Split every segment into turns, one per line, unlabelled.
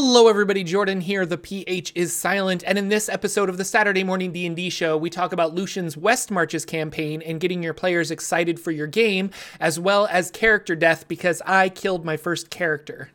Hello everybody, Jordan here. The PH is silent, and in this episode of the Saturday Morning D&D show, we talk about Lucian's West Marches campaign and getting your players excited for your game, as well as character death because I killed my first character.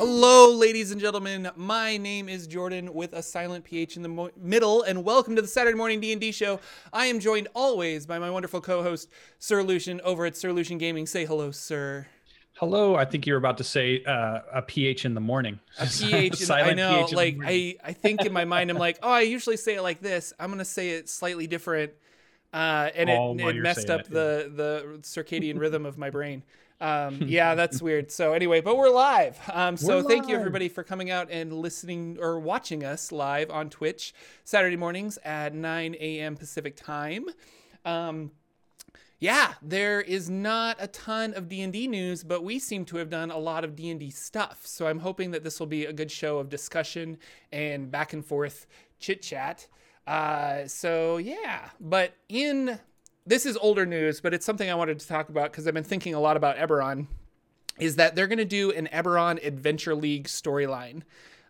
Hello, ladies and gentlemen. My name is Jordan with a silent PH in the mo- middle, and welcome to the Saturday Morning D&D show. I am joined always by my wonderful co-host Sir Lucian over at Sir Lucian Gaming. Say hello, sir.
Hello. I think you were about to say uh, a PH in the morning.
A PH. in, I know. PH like I, I think in my mind, I'm like, oh, I usually say it like this. I'm gonna say it slightly different, uh, and it, it messed up it, the yeah. the circadian rhythm of my brain. Um, yeah, that's weird. So anyway, but we're live. Um, so we're thank live. you everybody for coming out and listening or watching us live on Twitch Saturday mornings at 9 a.m. Pacific time. Um, yeah, there is not a ton of D&D news, but we seem to have done a lot of D&D stuff. So I'm hoping that this will be a good show of discussion and back and forth chit chat. Uh, so yeah, but in this is older news, but it's something I wanted to talk about because I've been thinking a lot about Eberron. Is that they're going to do an Eberron Adventure League storyline,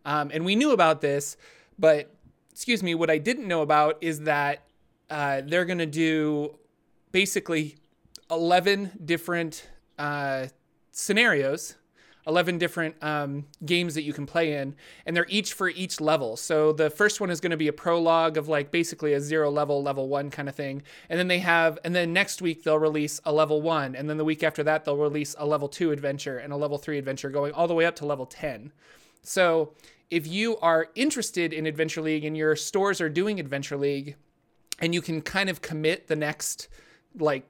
um, and we knew about this, but excuse me, what I didn't know about is that uh, they're going to do basically eleven different uh, scenarios 11 different um, games that you can play in, and they're each for each level. So the first one is going to be a prologue of like basically a zero level, level one kind of thing. And then they have, and then next week they'll release a level one. And then the week after that, they'll release a level two adventure and a level three adventure going all the way up to level 10. So if you are interested in Adventure League and your stores are doing Adventure League, and you can kind of commit the next like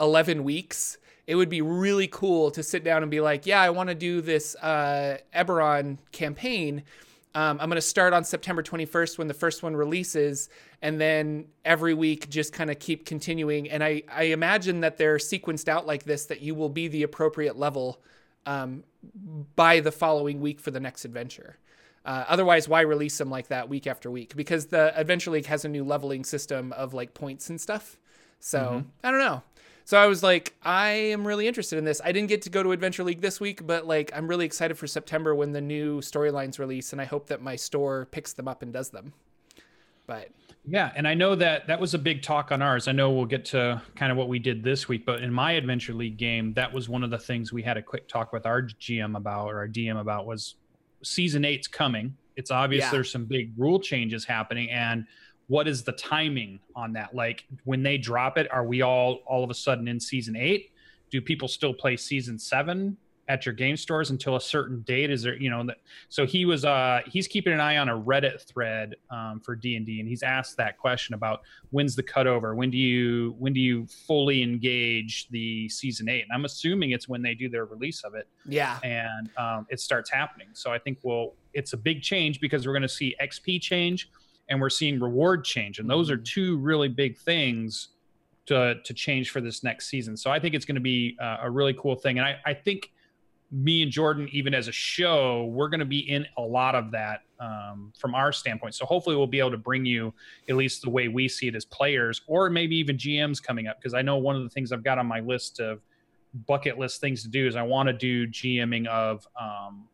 11 weeks it would be really cool to sit down and be like, yeah, I want to do this uh, Eberron campaign. Um, I'm going to start on September 21st when the first one releases, and then every week just kind of keep continuing. And I, I imagine that they're sequenced out like this that you will be the appropriate level um, by the following week for the next adventure. Uh, otherwise, why release them like that week after week? Because the Adventure League has a new leveling system of like points and stuff. So mm-hmm. I don't know. So I was like, I am really interested in this. I didn't get to go to Adventure League this week, but like I'm really excited for September when the new storylines release, and I hope that my store picks them up and does them. But
yeah, and I know that that was a big talk on ours. I know we'll get to kind of what we did this week, but in my Adventure League game, that was one of the things we had a quick talk with our GM about or our DM about was season eight's coming. It's obvious yeah. there's some big rule changes happening, and what is the timing on that? Like when they drop it, are we all all of a sudden in season eight? Do people still play season seven at your game stores until a certain date? Is there, you know, so he was uh he's keeping an eye on a Reddit thread um, for D and D, and he's asked that question about when's the cutover? When do you when do you fully engage the season eight? And I'm assuming it's when they do their release of it.
Yeah,
and um, it starts happening. So I think well, it's a big change because we're going to see XP change and we're seeing reward change. And those are mm-hmm. two really big things to to change for this next season. So i think it's going to be uh, a really cool thing. And I, I think me and jordan even as a show we're going to be in a lot of that um, from our standpoint. So hopefully we'll be able to bring you at least the way we see it as players or maybe even gms coming up. Because i know one of the things i've got on my list of bucket list things to do is i want to do gming of um,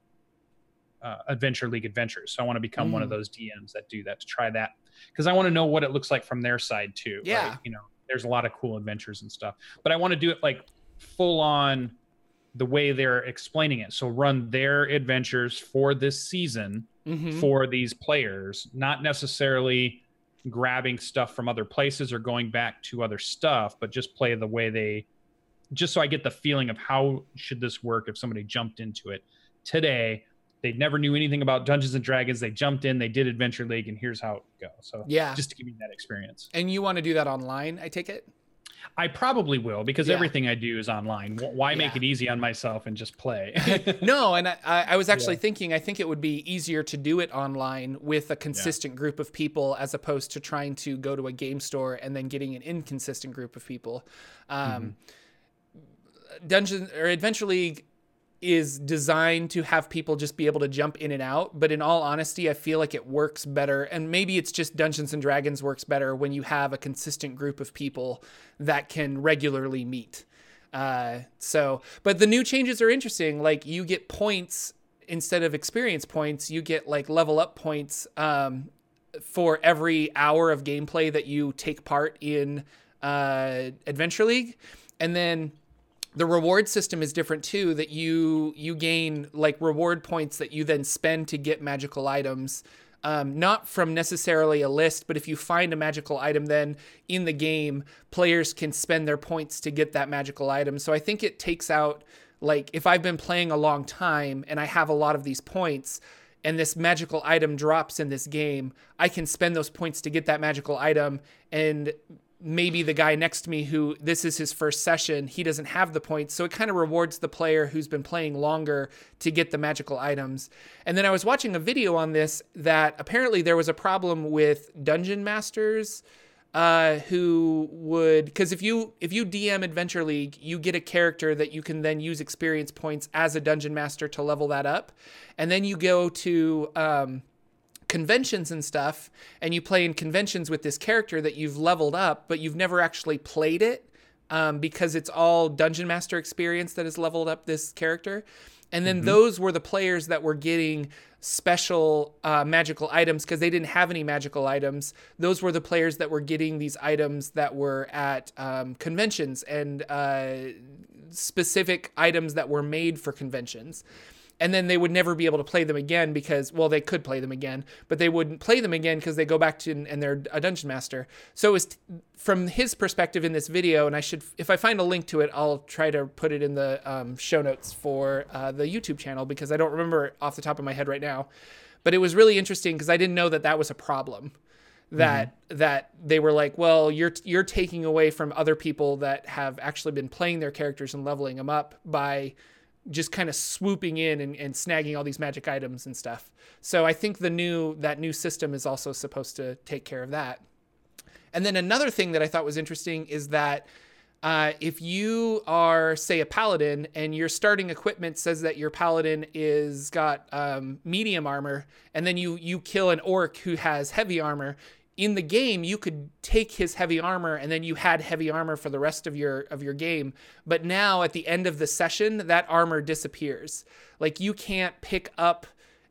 uh, Adventure League Adventures. So I want to become mm. one of mm. those DMs that do that to try that because I want to know what it looks like from their side too.
Yeah, right?
you know, there's a lot of cool adventures and stuff, but I want to do it like full on the way they're explaining it. So run their adventures for this season mm-hmm. for these players, not necessarily grabbing stuff from other places or going back to other stuff, but just play the way they just so I get the feeling of how should this work if somebody jumped into it today they never knew anything about Dungeons and Dragons. They jumped in, they did Adventure League, and here's how it goes. So
yeah,
just to give you that experience.
And you want to do that online? I take it.
I probably will because yeah. everything I do is online. Why yeah. make it easy on myself and just play?
no, and I, I was actually yeah. thinking I think it would be easier to do it online with a consistent group of people as opposed to trying to go to a game store and then getting an inconsistent group of people. Um, mm-hmm. Dungeon or Adventure League is designed to have people just be able to jump in and out. But in all honesty, I feel like it works better. And maybe it's just Dungeons and Dragons works better when you have a consistent group of people that can regularly meet. Uh, so, but the new changes are interesting. Like you get points instead of experience points, you get like level up points um, for every hour of gameplay that you take part in uh, Adventure League. And then the reward system is different too that you you gain like reward points that you then spend to get magical items. Um, not from necessarily a list but if you find a magical item then in the game players can spend their points to get that magical item. So i think it takes out like if i've been playing a long time and i have a lot of these points and this magical item drops in this game i can spend those points to get that magical item and maybe the guy next to me who this is his first session, he doesn't have the points. So it kind of rewards the player who's been playing longer to get the magical items. And then I was watching a video on this that apparently there was a problem with dungeon masters uh, who would because if you if you DM Adventure League, you get a character that you can then use experience points as a dungeon master to level that up, and then you go to um, conventions and stuff, and you play in conventions with this character that you've leveled up, but you've never actually played it um, because it's all Dungeon Master experience that has leveled up this character. And then mm-hmm. those were the players that were getting special uh, magical items because they didn't have any magical items. Those were the players that were getting these items that were at um, conventions and uh, specific items that were made for conventions and then they would never be able to play them again because well they could play them again but they wouldn't play them again because they go back to and they're a dungeon master so it was t- from his perspective in this video and i should if i find a link to it i'll try to put it in the um, show notes for uh, the youtube channel because i don't remember off the top of my head right now but it was really interesting because i didn't know that that was a problem that mm-hmm. that they were like, well, you're you're taking away from other people that have actually been playing their characters and leveling them up by just kind of swooping in and, and snagging all these magic items and stuff. So I think the new that new system is also supposed to take care of that. And then another thing that I thought was interesting is that uh, if you are, say, a paladin and your starting equipment says that your paladin is got um, medium armor, and then you you kill an orc who has heavy armor, in the game you could take his heavy armor and then you had heavy armor for the rest of your of your game but now at the end of the session that armor disappears like you can't pick up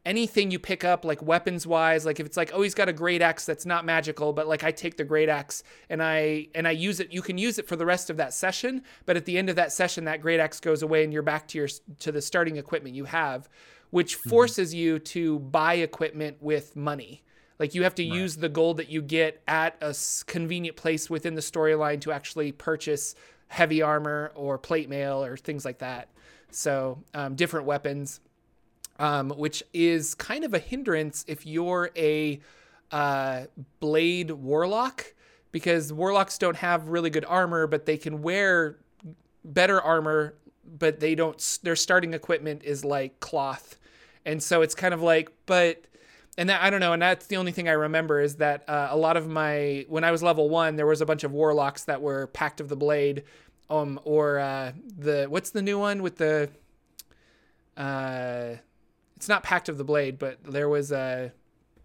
anything you pick up like weapons wise like if it's like oh he's got a great axe that's not magical but like i take the great axe and i and i use it you can use it for the rest of that session but at the end of that session that great axe goes away and you're back to your to the starting equipment you have which mm-hmm. forces mm-hmm. you to buy equipment with money like you have to right. use the gold that you get at a convenient place within the storyline to actually purchase heavy armor or plate mail or things like that. So um, different weapons, um, which is kind of a hindrance if you're a uh, blade warlock, because warlocks don't have really good armor, but they can wear better armor, but they don't. Their starting equipment is like cloth, and so it's kind of like, but and that I don't know, and that's the only thing I remember is that uh, a lot of my when I was level one, there was a bunch of warlocks that were Pact of the Blade, um, or uh, the what's the new one with the, uh, it's not Pact of the Blade, but there was a.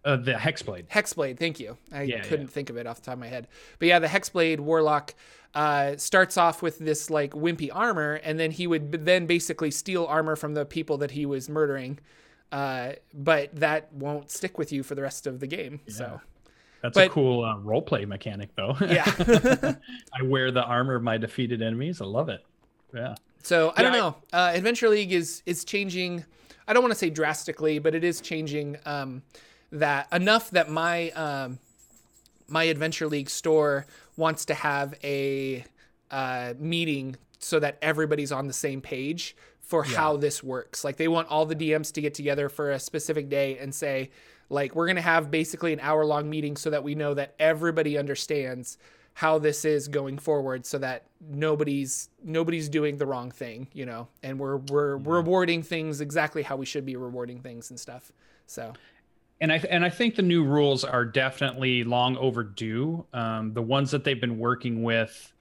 Uh, the Hexblade.
Hexblade, thank you. I yeah, couldn't yeah. think of it off the top of my head. But yeah, the Hexblade Warlock uh, starts off with this like wimpy armor, and then he would then basically steal armor from the people that he was murdering. Uh, but that won't stick with you for the rest of the game. Yeah. So
that's but, a cool uh, role play mechanic, though.
Yeah.
I wear the armor of my defeated enemies. I love it. Yeah.
So I don't know. Uh, Adventure League is is changing. I don't want to say drastically, but it is changing um, that enough that my um, my Adventure League store wants to have a uh, meeting so that everybody's on the same page for yeah. how this works. Like they want all the DMs to get together for a specific day and say, like, we're going to have basically an hour long meeting so that we know that everybody understands how this is going forward so that nobody's nobody's doing the wrong thing you know and we're we're yeah. rewarding things exactly how we should be rewarding things and stuff so
and I and I think the new rules are definitely long overdue. Um, the ones that they've been working with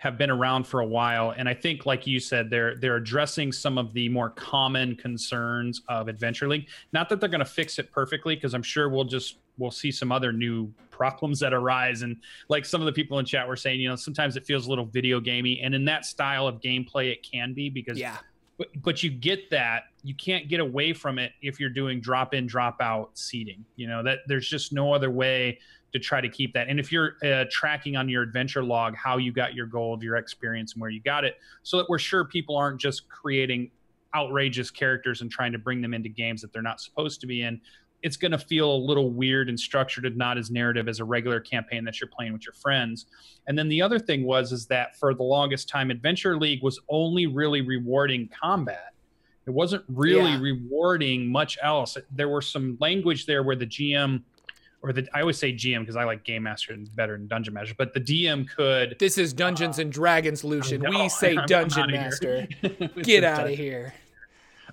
have been around for a while. And i think like you said they're they're addressing some of the more common concerns of adventure league. Not that they're going to fix it perfectly because i'm sure we'll just we'll see some other new problems that arise. And like some of the people in chat were saying you know sometimes it feels a little video gamey. And in that style of gameplay it can be because
yeah.
but, but you get that. You can't get away from it if you're doing drop in drop out seating. You know that there's just no other way to try to keep that. And if you're uh, tracking on your adventure log how you got your gold, your experience, and where you got it, so that we're sure people aren't just creating outrageous characters and trying to bring them into games that they're not supposed to be in. It's going to feel a little weird and structured and not as narrative as a regular campaign that you're playing with your friends. And then the other thing was is that for the longest time, Adventure League was only really rewarding combat. It wasn't really yeah. rewarding much else. There were some language there where the GM or the I always say GM because I like Game Master better than Dungeon Master, but the DM could.
This is Dungeons uh, and Dragons, Lucian. We say I'm Dungeon Master. Get out of here.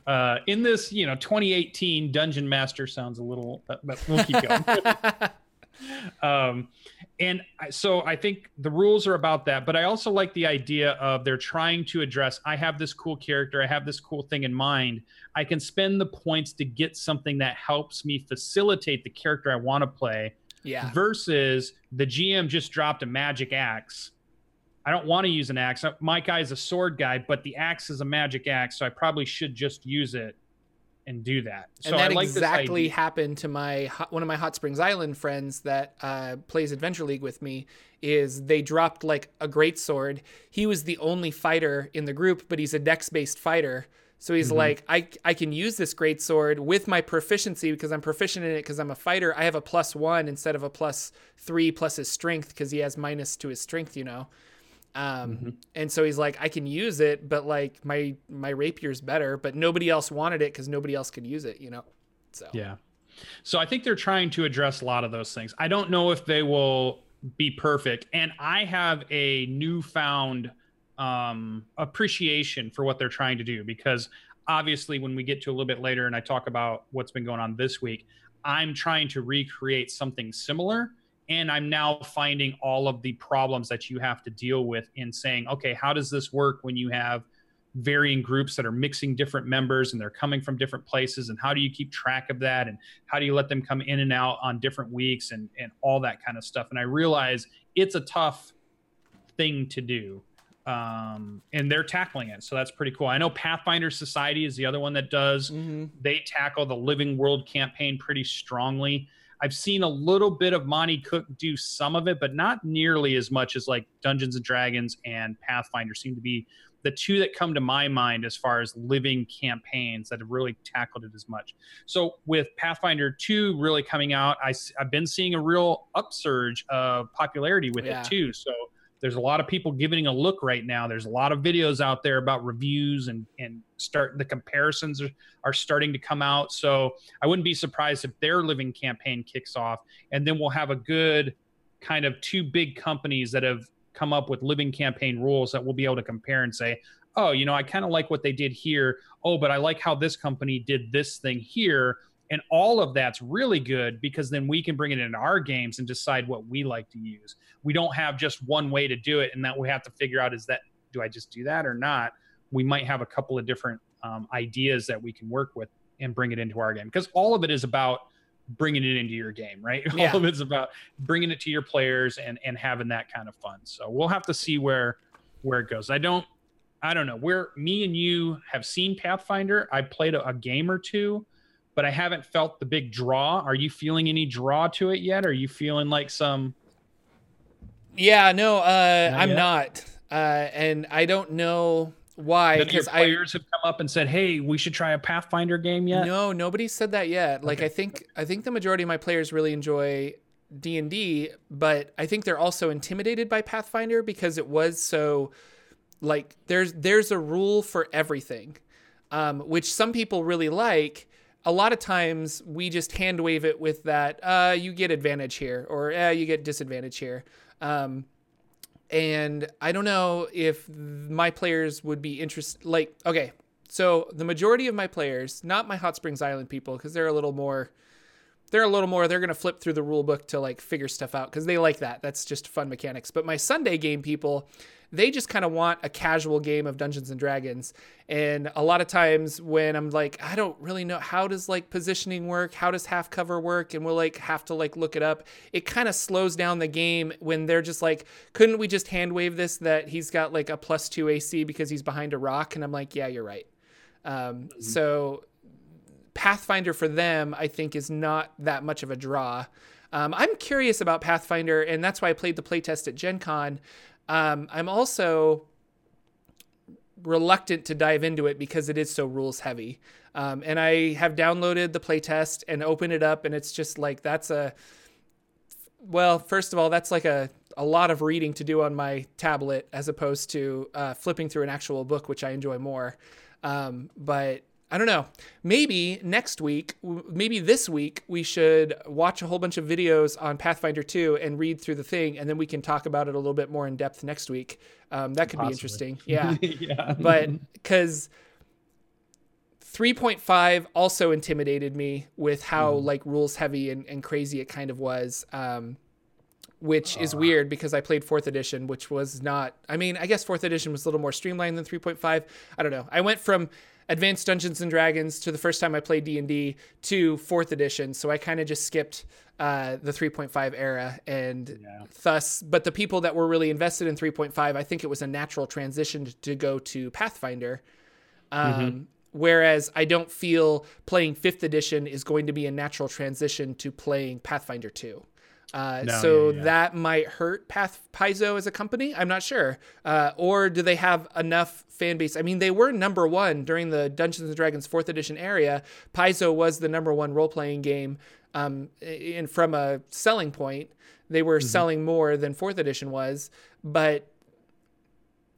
Uh, in this, you know, 2018 Dungeon Master sounds a little, but we'll keep going. um, and so I think the rules are about that, but I also like the idea of they're trying to address. I have this cool character, I have this cool thing in mind. I can spend the points to get something that helps me facilitate the character I want to play.
Yeah.
Versus the GM just dropped a magic axe. I don't want to use an axe. My guy is a sword guy, but the axe is a magic axe, so I probably should just use it and do that.
So and that like exactly happened to my one of my Hot Springs Island friends that uh, plays Adventure League with me. Is they dropped like a great sword. He was the only fighter in the group, but he's a dex based fighter. So he's mm-hmm. like, I I can use this great sword with my proficiency because I'm proficient in it because I'm a fighter. I have a plus one instead of a plus three plus his strength because he has minus to his strength, you know. Um, mm-hmm. and so he's like, I can use it, but like my my rapier's better, but nobody else wanted it because nobody else could use it, you know. So
yeah. So I think they're trying to address a lot of those things. I don't know if they will be perfect, and I have a newfound um, appreciation for what they're trying to do because obviously when we get to a little bit later and I talk about what's been going on this week, I'm trying to recreate something similar and i'm now finding all of the problems that you have to deal with in saying okay how does this work when you have varying groups that are mixing different members and they're coming from different places? And how do you keep track of that? And how do you let them come in and out on different weeks and and all that kind of stuff? And i realize it's a tough thing to do um, and they're tackling it. So that's pretty cool. I know pathfinder society is the other one that does. Mm-hmm. they tackle the living world campaign pretty strongly I've seen a little bit of Monte Cook do some of it, but not nearly as much as like Dungeons and Dragons and Pathfinder seem to be the two that come to my mind as far as living campaigns that have really tackled it as much. So with Pathfinder 2 really coming out, I, have been seeing a real upsurge of popularity with yeah. it too. So there's a lot of people giving a look right now. There's a lot of videos out there about reviews and and start the comparisons are, are starting to come out. So I wouldn't be surprised if their living campaign kicks off, and then we'll have a good kind of two big companies that have come up with living campaign rules that we'll be able to compare and say, oh, you know, I kind of like what they did here. Oh, but I like how this company did this thing here. And all of that's really good because then we can bring it into our games and decide what we like to use. We don't have just one way to do it, and that we have to figure out is that do I just do that or not? We might have a couple of different um, ideas that we can work with and bring it into our game because all of it is about bringing it into your game, right? Yeah. All of it's about bringing it to your players and and having that kind of fun. So we'll have to see where where it goes. I don't I don't know where me and you have seen Pathfinder. I played a, a game or two but I haven't felt the big draw. Are you feeling any draw to it yet? Are you feeling like some?
Yeah, no, uh, not I'm yet? not, uh, and I don't know why.
Because players I, have come up and said, "Hey, we should try a Pathfinder game yet."
No, nobody said that yet. Like okay. I think I think the majority of my players really enjoy D and D, but I think they're also intimidated by Pathfinder because it was so like there's there's a rule for everything, um, which some people really like a lot of times we just hand wave it with that uh, you get advantage here or uh, you get disadvantage here. Um, and i don't know if my players would be interested like okay so the majority of my players not my hot springs island people because they're a little more they're a little more they're going to flip through the rule book to like figure stuff out because they like that. That's just fun mechanics. But my sunday game people they just kind of want a casual game of Dungeons and Dragons. And a lot of times when I'm like, I don't really know how does like positioning work, how does half cover work, and we'll like have to like look it up. It kind of slows down the game when they're just like, couldn't we just hand wave this that he's got like a plus two AC because he's behind a rock? And I'm like, yeah, you're right. Um, mm-hmm. So Pathfinder for them, I think, is not that much of a draw. Um, I'm curious about Pathfinder, and that's why I played the playtest at Gen Con. Um, I'm also reluctant to dive into it because it is so rules heavy. Um, and I have downloaded the playtest and opened it up, and it's just like that's a well, first of all, that's like a, a lot of reading to do on my tablet as opposed to uh, flipping through an actual book, which I enjoy more. Um, but I don't know. Maybe next week, maybe this week, we should watch a whole bunch of videos on Pathfinder 2 and read through the thing, and then we can talk about it a little bit more in depth next week. Um, that could Possibly. be interesting. Yeah. yeah. But because 3.5 also intimidated me with how mm. like rules heavy and, and crazy it kind of was. Um, which is weird because I played fourth edition, which was not. I mean, I guess fourth edition was a little more streamlined than 3.5. I don't know. I went from Advanced Dungeons and Dragons to the first time I played D and D to fourth edition. So I kind of just skipped uh, the 3.5 era, and yeah. thus, but the people that were really invested in 3.5, I think it was a natural transition to go to Pathfinder. Um, mm-hmm. Whereas I don't feel playing fifth edition is going to be a natural transition to playing Pathfinder 2. Uh, no, so yeah, yeah. that might hurt Path Paizo as a company. I'm not sure. Uh, or do they have enough fan base? I mean, they were number one during the Dungeons and Dragons fourth edition area. Paizo was the number one role playing game. Um, and from a selling point, they were mm-hmm. selling more than fourth edition was. But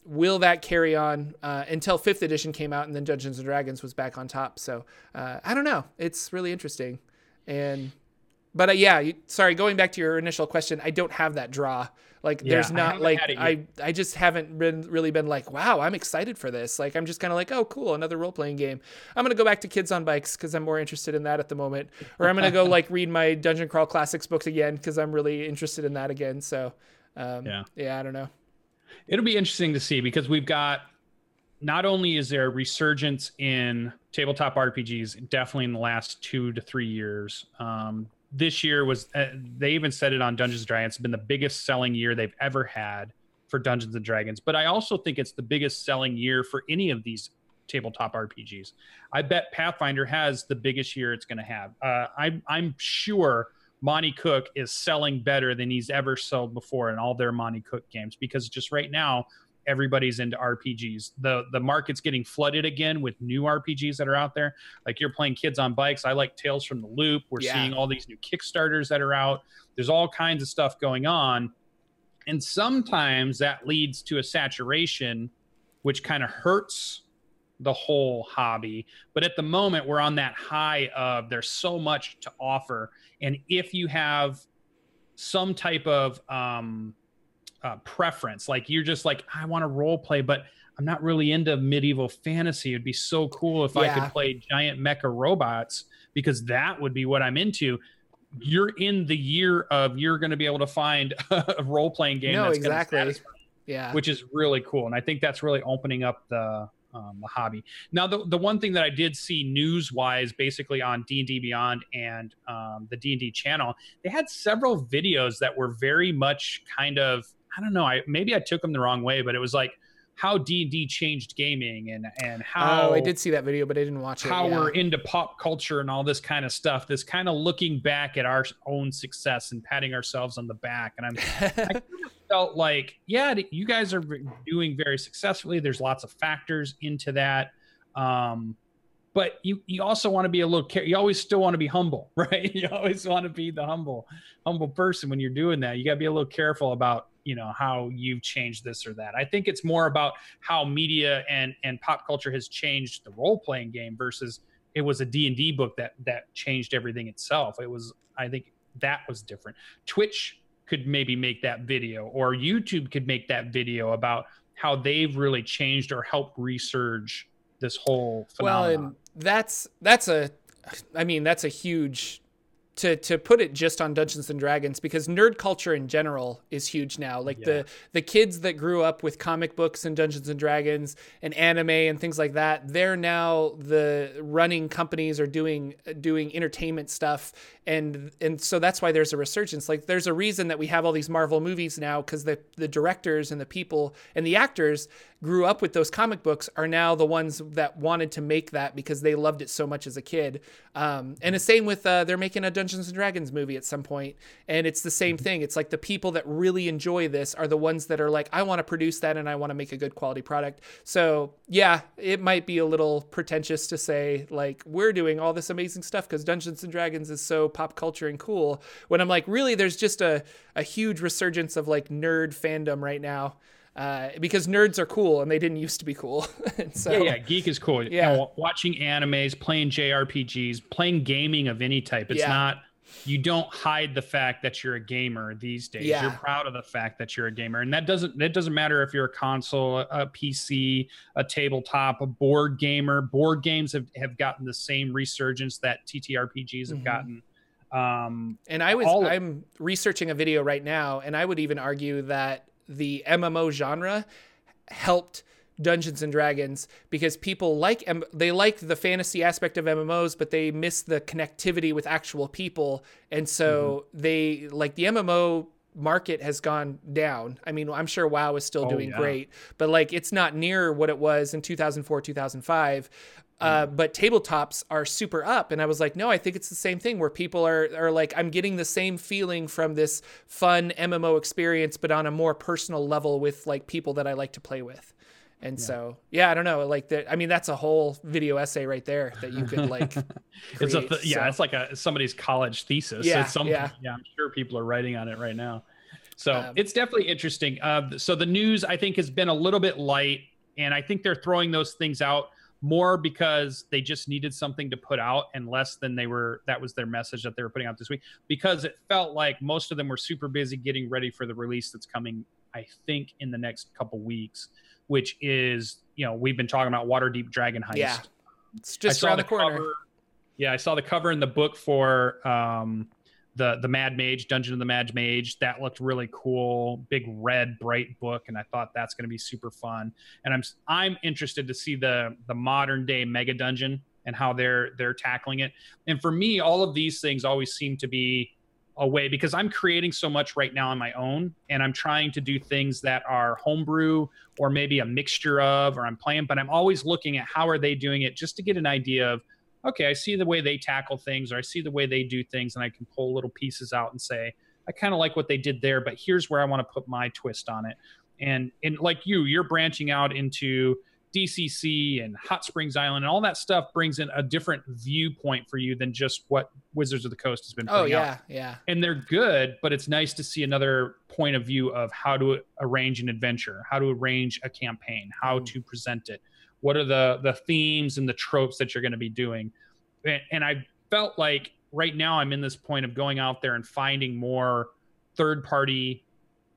will that carry on uh, until fifth edition came out and then Dungeons and Dragons was back on top? So uh, I don't know. It's really interesting. And but uh, yeah, sorry. Going back to your initial question, I don't have that draw. Like, yeah, there's not I like I I just haven't been really been like, wow, I'm excited for this. Like, I'm just kind of like, oh, cool, another role playing game. I'm gonna go back to Kids on Bikes because I'm more interested in that at the moment, or I'm gonna go like read my Dungeon Crawl Classics books again because I'm really interested in that again. So, um, yeah, yeah, I don't know.
It'll be interesting to see because we've got not only is there a resurgence in tabletop RPGs, definitely in the last two to three years. Um, this year was uh, they even said it on Dungeons and Dragons. Been the biggest selling year they've ever had for Dungeons and Dragons. But I also think it's the biggest selling year for any of these tabletop RPGs. I bet Pathfinder has the biggest year it's going to have. Uh, I, I'm sure Monte Cook is selling better than he's ever sold before in all their Monte Cook games because just right now everybody's into RPGs. The the market's getting flooded again with new RPGs that are out there. Like you're playing Kids on Bikes. I like Tales from the Loop. We're yeah. seeing all these new Kickstarters that are out. There's all kinds of stuff going on. And sometimes that leads to a saturation which kind of hurts the whole hobby. But at the moment, we're on that high of there's so much to offer. And if you have some type of um, uh, preference. Like you're just like, I want to role play, but I'm not really into medieval fantasy. It'd be so cool if yeah. I could play giant mecha robots because that would be what I'm into. You're in the year of you're going to be able to find a role playing game.
No, that's exactly. Yeah,
which is really cool, and I think that's really opening up the um, the hobby. Now, the, the one thing that I did see news wise, basically on D and D Beyond and um, the D and D channel, they had several videos that were very much kind of I don't know. I maybe I took them the wrong way, but it was like how D and D changed gaming and and how
oh, I did see that video, but I didn't watch
it. How yeah. we're into pop culture and all this kind of stuff. This kind of looking back at our own success and patting ourselves on the back. And I'm I kind of felt like, yeah, you guys are doing very successfully. There's lots of factors into that. Um, but you you also want to be a little care. you always still want to be humble right you always want to be the humble humble person when you're doing that you got to be a little careful about you know how you've changed this or that. I think it's more about how media and and pop culture has changed the role playing game versus it was a d&d book that that changed everything itself. It was i think that was different. Twitch could maybe make that video or youtube could make that video about how they've really changed or helped resurge this whole phenomenon. well and
that's that's a i mean that's a huge to to put it just on Dungeons and Dragons because nerd culture in general is huge now. Like yeah. the the kids that grew up with comic books and Dungeons and Dragons and anime and things like that, they're now the running companies are doing doing entertainment stuff and and so that's why there's a resurgence. Like there's a reason that we have all these Marvel movies now cuz the the directors and the people and the actors grew up with those comic books are now the ones that wanted to make that because they loved it so much as a kid. Um, and the same with uh, they're making a Dungeons and Dragons movie at some point, and it's the same thing. It's like the people that really enjoy this are the ones that are like, I want to produce that and I want to make a good quality product. So yeah, it might be a little pretentious to say like we're doing all this amazing stuff because Dungeons and Dragons is so pop culture and cool. When I'm like, really, there's just a a huge resurgence of like nerd fandom right now uh, because nerds are cool and they didn't used to be cool. so,
yeah, yeah, geek is cool. Yeah, you know, watching animes, playing JRPGs, playing gaming of any type. It's yeah. not. You don't hide the fact that you're a gamer these days. Yeah. You're proud of the fact that you're a gamer, and that doesn't that doesn't matter if you're a console, a PC, a tabletop, a board gamer. Board games have, have gotten the same resurgence that TTRPGs have mm-hmm. gotten. Um,
and I was I'm researching a video right now, and I would even argue that the MMO genre helped Dungeons and Dragons because people like they like the fantasy aspect of MMOs, but they miss the connectivity with actual people, and so mm-hmm. they like the MMO market has gone down. I mean, I'm sure WoW is still oh, doing yeah. great, but like it's not near what it was in 2004, 2005. Uh, but tabletops are super up. And I was like, no, I think it's the same thing where people are, are like, I'm getting the same feeling from this fun MMO experience, but on a more personal level with like people that I like to play with. And yeah. so, yeah, I don't know. Like that. I mean, that's a whole video essay right there that you could like.
it's a th- yeah, so. it's like a somebody's college thesis.
Yeah,
some,
yeah.
yeah. I'm sure people are writing on it right now. So um, it's definitely interesting. Uh, so the news I think has been a little bit light, and I think they're throwing those things out more because they just needed something to put out and less than they were that was their message that they were putting out this week. Because it felt like most of them were super busy getting ready for the release that's coming i think in the next couple weeks which is you know we've been talking about Waterdeep Dragon Heist.
Yeah. It's just around the, the corner.
cover, yeah i saw the cover in the book for um the the Mad Mage, Dungeon of the Mad Mage. That looked really cool. Big red, bright book, and I thought that's going to be super fun. And I'm I'm interested to see the the modern day Mega Dungeon and how they're they're tackling it. And for me, all of these things always seem to be a way because I'm creating so much right now on my own, and I'm trying to do things that are homebrew or maybe a mixture of, or I'm playing. But I'm always looking at how are they doing it just to get an idea of okay, I see the way they tackle things or I see the way they do things and I can pull little pieces out and say, I kind of like what they did there, but here's where I want to put my twist on it. And and like you, you're branching out into DCC and Hot Springs Island and all that stuff brings in a different viewpoint for you than just what Wizards of the Coast has been
oh, yeah,
out.
yeah.
And they're good, but it's nice to see another point of view of how to arrange an adventure, how to arrange a campaign, how mm. to present it, what are the the themes and the tropes that you're going to be doing. And, and i felt like right now i'm in this point of going out there and finding more third party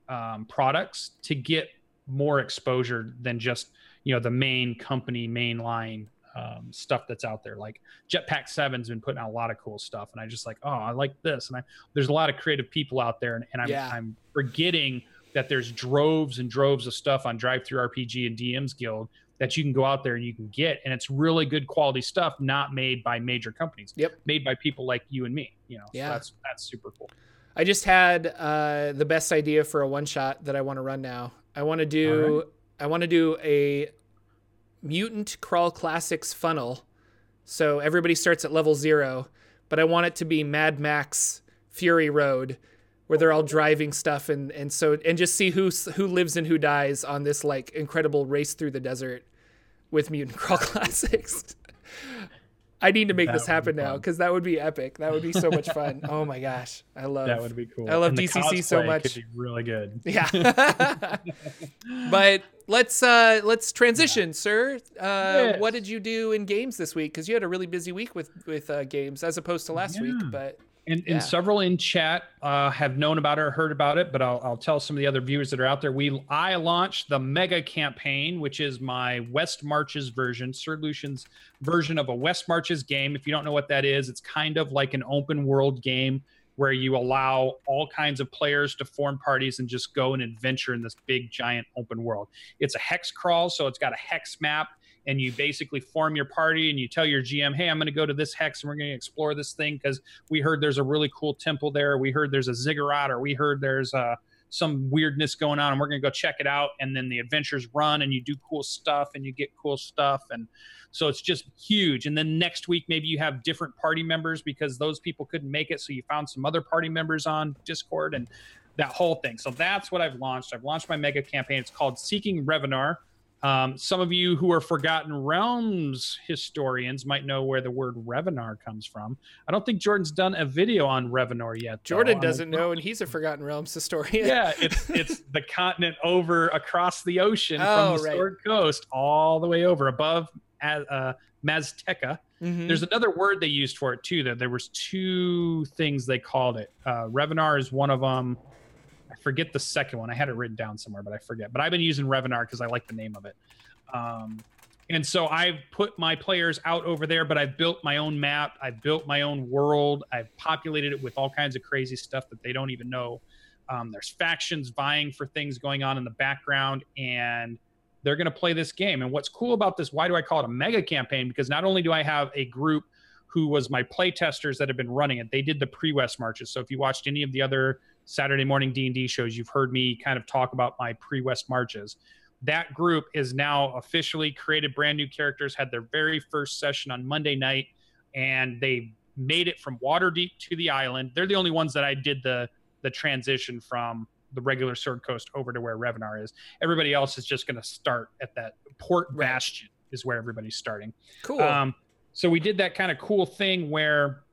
um, products to get more exposure than just you know the main company main line um, stuff that's out there. Like jetpack 7's been putting out a lot of cool stuff and i just like oh i like this. And I, there's a lot of creative people out there and, and I'm, yeah. I'm forgetting that there's droves and droves of stuff on DriveThruRPG and dms guild that you can go out there and you can get and it's really good quality stuff not made by major companies.
Yep.
Made by people like you and me you know yeah. so that's that's super cool.
I just had uh, the best idea for a one shot that i want to run now. I want to do right. i want to do a mutant crawl classics funnel. So everybody starts at level zero but i want it to be mad max fury road where they're all driving stuff and and so and just see who who lives and who dies on this like incredible race through the desert with mutant crawl classics. I need to make that this happen now because that would be epic. That would be so much fun. oh my gosh, I love
that. Would be cool.
I love and DCC so much. Could
be really good.
Yeah. but let's uh let's transition, yeah. sir. Uh, yes. What did you do in games this week? Because you had a really busy week with with uh, games as opposed to last yeah. week. But
And, yeah. and several in chat uh, have known about it or heard about it, but I'll, I'll tell some of the other viewers that are out there. We I launched the Mega Campaign, which is my West Marches version, Sir Lucian's version of a West Marches game. If you don't know what that is, it's kind of like an open world game where you allow all kinds of players to form parties and just go and adventure in this big giant open world. It's a hex crawl, so it's got a hex map and you basically form your party and you tell your GM, hey, I'm going to go to this hex and we're going to explore this thing because we heard there's a really cool temple there. We heard there's a ziggurat or we heard there's uh, some weirdness going on and we're going to go check it out. And then the adventures run and you do cool stuff and you get cool stuff. And so it's just huge. And then next week, maybe you have different party members because those people couldn't make it. So you found some other party members on Discord and that whole thing. So that's what I've launched. I've launched my mega campaign. It's called Seeking Revenar. Um, some of you who are Forgotten Realms historians might know where the word Revenar comes from. I don't think Jordan's done a video on Revenar yet.
Jordan doesn't know, and he's a Forgotten Realms historian.
yeah, it's it's the continent over across the ocean oh, from the right. Sword Coast all the way over above uh, Maztica. Mm-hmm. There's another word they used for it too. That there was two things they called it. Uh, Revenar is one of them. Forget the second one. I had it written down somewhere, but I forget. But I've been using Revenar because I like the name of it. Um, and so I've put my players out over there, but I've built my own map. I've built my own world. I've populated it with all kinds of crazy stuff that they don't even know. Um, there's factions vying for things going on in the background, and they're going to play this game. And what's cool about this, why do I call it a mega campaign? Because not only do I have a group who was my play testers that have been running it, they did the pre-West marches. So if you watched any of the other Saturday morning D&D shows, you've heard me kind of talk about my pre-West marches. That group is now officially created brand new characters, had their very first session on Monday night, and they made it from Waterdeep to the island. They're the only ones that I did the the transition from the regular Sword Coast over to where Revenar is. Everybody else is just going to start at that Port right. Bastion is where everybody's starting.
Cool.
Um, so we did that kind of cool thing where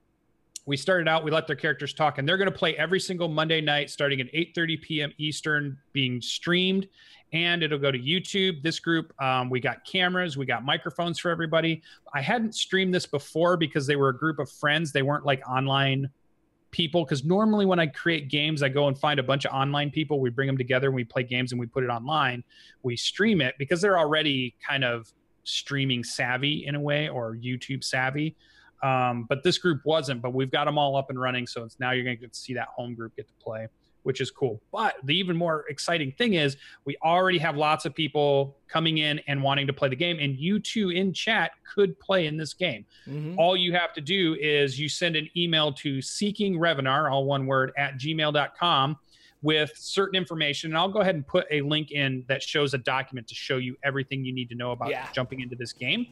we started out we let their characters talk and they're going to play every single monday night starting at 8.30 p.m eastern being streamed. And it'll go to youtube this group um, we got cameras we got microphones for everybody. I hadn't streamed this before because they were a group of friends. They weren't like online people because normally when i create games i go and find a bunch of online people. We bring them together and we play games and we put it online. We stream it because they're already kind of streaming savvy in a way or youtube savvy um, but this group wasn't. But we've got them all up and running, so it's now you're going to get to see that home group get to play, which is cool. But the even more exciting thing is we already have lots of people coming in and wanting to play the game, and you two in chat could play in this game. Mm-hmm. All you have to do is you send an email to seekingrevenar, all one word, at gmail.com with certain information. And I'll go ahead and put a link in that shows a document to show you everything you need to know about yeah. jumping into this game.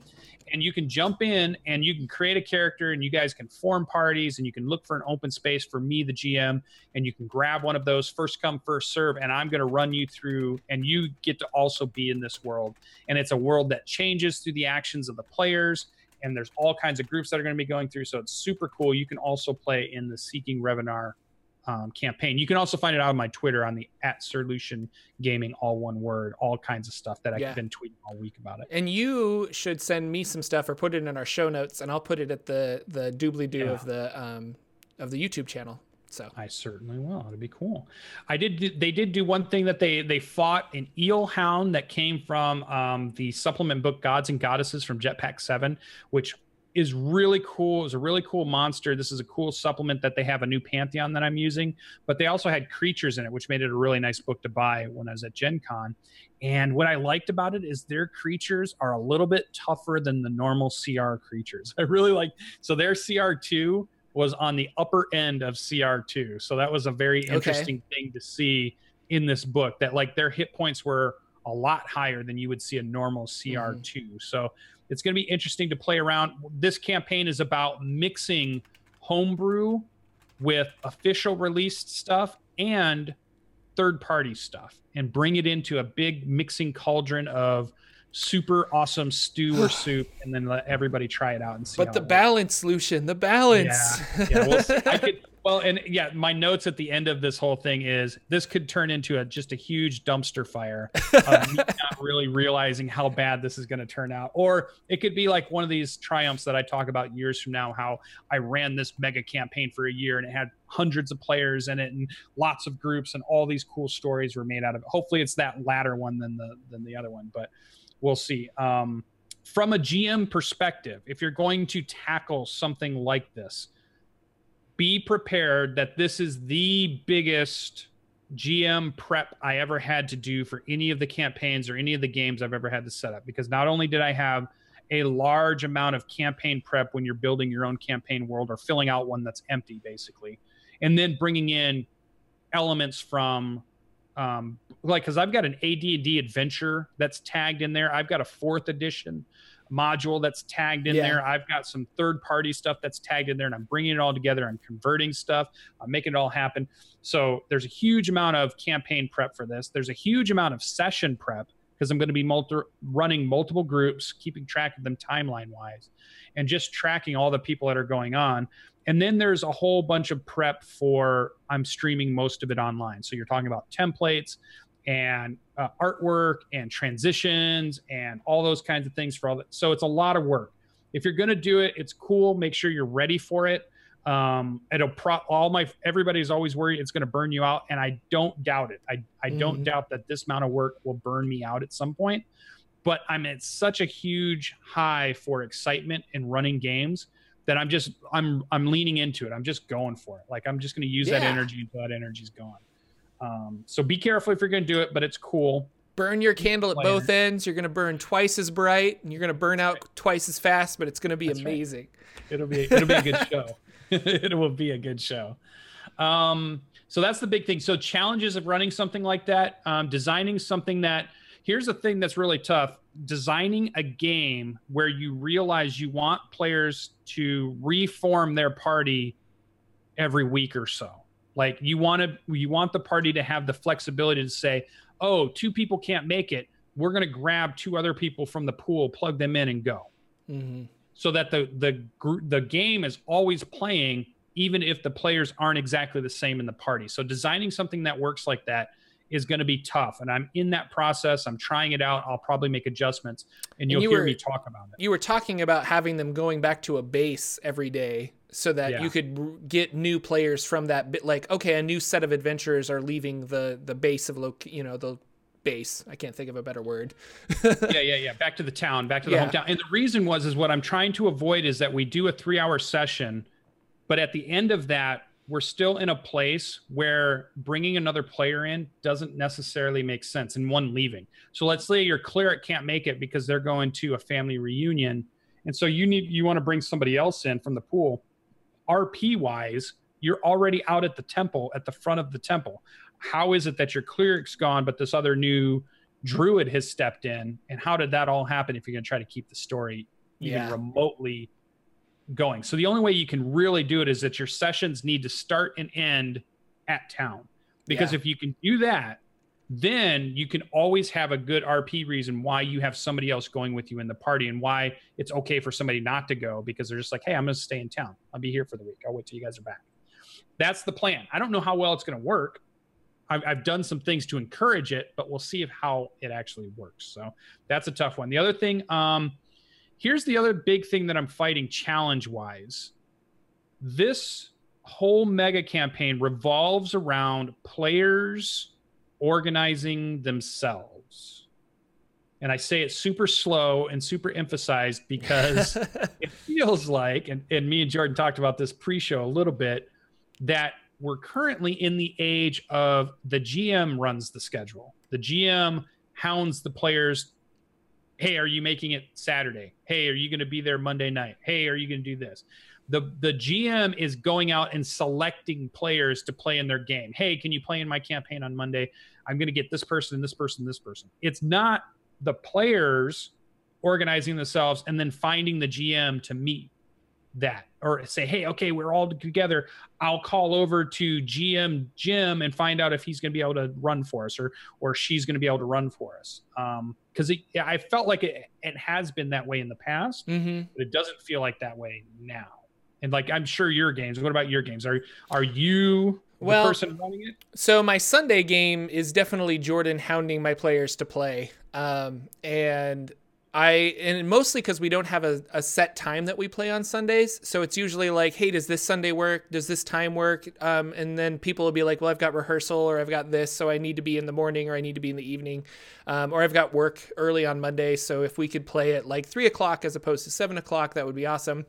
And you can jump in and you can create a character and you guys can form parties and you can look for an open space for me, the GM, and you can grab one of those first come, first serve. And I'm going to run you through, and you get to also be in this world. And it's a world that changes through the actions of the players and there's all kinds of groups that are going to be going through. So it's super cool. You can also play in the Seeking Revenar um, campaign. You can also find it out on my Twitter on the at Sir Lucian Gaming, all one word, all kinds of stuff that I've been tweeting all week about it.
And you should send me some stuff or put it in our show notes, and I'll put it at the the doobly doo yeah. of the um, of the YouTube channel. So
I certainly will. It'd be cool. I did. They did do one thing that they they fought an eel hound that came from um, the supplement book Gods and Goddesses from Jetpack Seven, which is really cool. It's a really cool monster. This is a cool supplement that they have a new pantheon that I'm using, but they also had creatures in it, which made it a really nice book to buy when I was at Gen Con. And what I liked about it is their creatures are a little bit tougher than the normal CR creatures. I really like so their CR2 was on the upper end of CR2. So that was a very interesting okay. thing to see in this book that like their hit points were a lot higher than you would see a normal CR2. Mm-hmm. So it's going to be interesting to play around. This campaign is about mixing homebrew with official released stuff and third party stuff and bring it into a big mixing cauldron of super awesome stew or soup and then let everybody try it out and see
but the balance solution the balance.
Yeah, yeah well, i could Well, and yeah, my notes at the end of this whole thing is this could turn into a just a huge dumpster fire of not really realizing how bad this is going to turn out, or it could be like one of these triumphs that I talk about years from now. How I ran this mega campaign for a year and it had hundreds of players in it and lots of groups and all these cool stories were made out of it. Hopefully, it's that latter one than the than the other one, but we'll see. Um, from a GM perspective, if you're going to tackle something like this be prepared that this is the biggest GM prep I ever had to do for any of the campaigns or any of the games I've ever had to set up. Because not only did I have a large amount of campaign prep when you're building your own campaign world or filling out one that's empty, basically, and then bringing in elements from um, like because I've got an AD&D adventure that's tagged in there. I've got a fourth edition module that's tagged in yeah. there. I've got some third party stuff that's tagged in there, and I'm bringing it all together. I'm converting stuff. I'm making it all happen. So there's a huge amount of campaign prep for this. There's a huge amount of session prep because I'm going to be multi- running multiple groups, keeping track of them timeline wise, and just tracking all the people that are going on. And then there's a whole bunch of prep for I'm streaming most of it online. So you're talking about templates and uh, artwork and transitions and all those kinds of things for all that. So it's a lot of work. If you're going to do it, it's cool. Make sure you're ready for it. Um, it'll pro all my everybody's always worried it's going to burn you out, and I don't doubt it. I I mm-hmm. don't doubt that this amount of work will burn me out at some point. But I'm at such a huge high for excitement and running games that I'm just I'm I'm leaning into it. I'm just going for it. Like I'm just going to use yeah. that energy until that energy's gone. Um, so be careful if you're going to do it, but it's cool.
Burn your candle at both ends. You're going to burn twice as bright, and you're going to burn out twice as fast. But it's going to be That's amazing.
Right. It'll be it'll be a good show. it will be a good show. Um, so that's the big thing. So challenges of running something like that, um, designing something that. Here's the thing that's really tough: designing a game where you realize you want players to reform their party every week or so like you want to you want the party to have the flexibility to say, "Oh, two people can't make it. We're going to grab two other people from the pool, plug them in and go." Mm-hmm. So that the the the game is always playing even if the players aren't exactly the same in the party. So designing something that works like that is going to be tough and i'm in that process i'm trying it out i'll probably make adjustments and you'll you hear were, me talk about it
you were talking about having them going back to a base every day so that yeah. you could get new players from that bit like okay a new set of adventurers are leaving the the base of loc you know the base. I can't think of a better word.
Yeah yeah yeah. Back to the town back to the yeah. hometown. And the reason was is what i'm trying to avoid is that we do a three hour session but at the end of that we're still in a place where bringing another player in doesn't necessarily make sense and one leaving. So let's say your cleric can't make it because they're going to a family reunion and so you need you want to bring somebody else in from the pool RP wise, you're already out at the temple, at the front of the temple. How is it that your cleric's gone, but this other new druid has stepped in? And how did that all happen if you're going to try to keep the story even yeah. remotely going? So the only way you can really do it is that your sessions need to start and end at town. Because yeah. if you can do that, then you can always have a good RP reason why you have somebody else going with you in the party and why it's okay for somebody not to go because they're just like, hey, I'm going to stay in town. I'll be here for the week. I'll wait till you guys are back. That's the plan. I don't know how well it's going to work. I've, I've done some things to encourage it, but we'll see how it actually works. So that's a tough one. The other thing, um, here's the other big thing that I'm fighting challenge wise. This whole mega campaign revolves around players organizing themselves. And I say it super slow and super emphasized because it feels like, and, and me and Jordan talked about this pre show a little bit, that we're currently in the age of the GM runs the schedule. The GM hounds the players. Hey, are you making it Saturday? Hey, are you going to be there Monday night? Hey, are you going to do this? The the GM is going out and selecting players to play in their game. Hey, can you play in my campaign on Monday? I'm going to get this person, this person, this person. It's not the players organizing themselves and then finding the GM to meet that or say, hey, okay, we're all together. I'll call over to GM Jim and find out if he's going to be able to run for us or or she's going to be able to run for us. Because um, I felt like it, it has been that way in the past, mm-hmm. but it doesn't feel like that way now. And like I'm sure your games. What about your games? Are are you well, person running it?
So my Sunday game is definitely Jordan hounding my players to play. Um, and I and mostly because we don't have a, a set time that we play on Sundays, so it's usually like, hey, does this Sunday work? Does this time work? Um, and then people will be like, well, I've got rehearsal or I've got this, so I need to be in the morning or I need to be in the evening, um, or I've got work early on Monday, so if we could play at like three o'clock as opposed to seven o'clock, that would be awesome.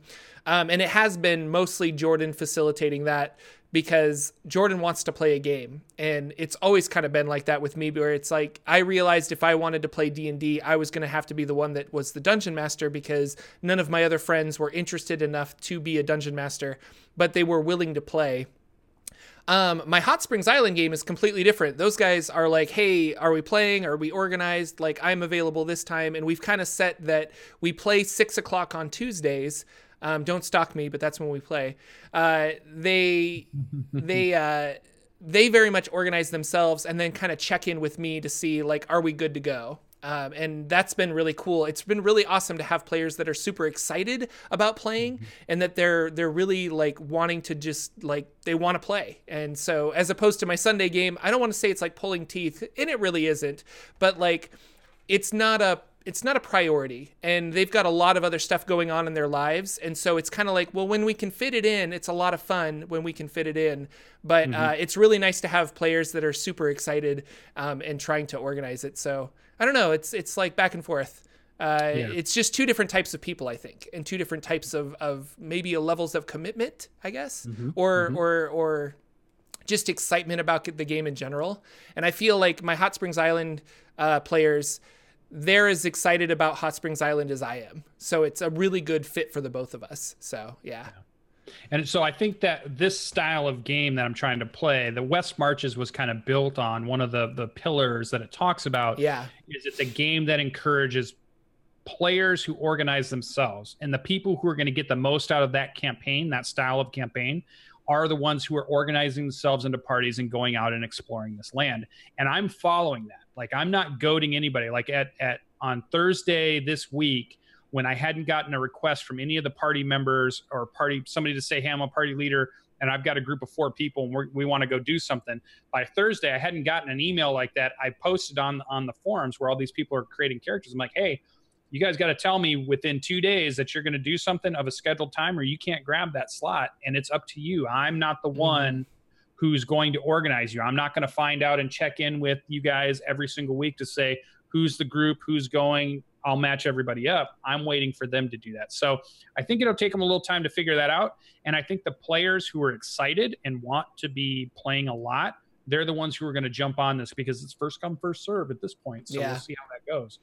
Um, and it has been mostly Jordan facilitating that because Jordan wants to play a game and it's always kind of been like that with me where it's like I realized if I wanted to play D&D I was going to have to be the one that was the dungeon master because none of my other friends were interested enough to be a dungeon master but they were willing to play um, my Hot Springs Island game is completely different. Those guys are like, hey, are we playing? Are we organized? Like, I'm available this time. And we've kind of set that we play six o'clock on Tuesdays. Um, don't stalk me, but that's when we play. Uh, they they uh, they very much organize themselves and then kind of check in with me to see like, are we good to go? Um, and that's been really cool. It's been really awesome to have players that are super excited about playing mm-hmm. and that they're they're really like wanting to just like they want to play. And so as opposed to my Sunday game, I don't want to say it's like pulling teeth, and it really isn't, but like it's not a it's not a priority and they've got a lot of other stuff going on in their lives and so it's kind of like well when we can fit it in it's a lot of fun when we can fit it in but mm-hmm. uh, it's really nice to have players that are super excited um, and trying to organize it so i don't know it's it's like back and forth uh, yeah. It's just two different types of people, I think, and two different types of, of maybe levels of commitment, I guess, mm-hmm. or mm-hmm. or or just excitement about the game in general. And I feel like my Hot Springs Island uh, players, they're as excited about Hot Springs Island as I am. So it's a really good fit for the both of us. So yeah.
yeah. And so I think that this style of game that I'm trying to play, the West Marches was kind of built on one of the the pillars that it talks about.
Yeah.
Is it's a game that encourages players who organize themselves and the people who are going to get the most out of that campaign, that style of campaign, are the ones who are organizing themselves into parties and going out and exploring this land. And I'm following that. Like I'm not goading anybody. Like at at on Thursday this week, when I hadn't gotten a request from any of the party members or party somebody to say, "Hey, I'm a party leader." And I've got a group of four people, and we want to go do something. By Thursday, I hadn't gotten an email like that. I posted on on the forums where all these people are creating characters. I'm like, hey, you guys got to tell me within two days that you're going to do something of a scheduled time or you can't grab that slot and it's up to you i'm not the mm-hmm. one who's going to organize you. I'm not going to find out and check in with you guys every single week to say who's the group who's going. I'll match everybody up. I'm waiting for them to do that. So i think it'll take them a little time to figure that out. And i think the players who are excited and want to be playing a lot they're the ones who are going to jump on this because it's first come first serve at this point. So yeah. we'll see how that goes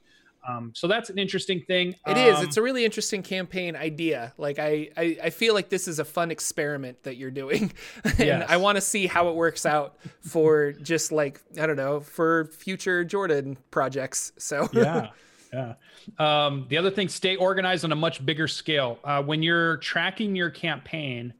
um, so that's an interesting thing.
It
um,
is. It's a really interesting campaign idea. Like I, I, I feel like this is a fun experiment that you're doing, and yes. I want to see how it works out for just like I don't know for future Jordan projects. So
yeah. Yeah. Um, the other thing, stay organized on a much bigger scale. Uh, when you're tracking your campaign,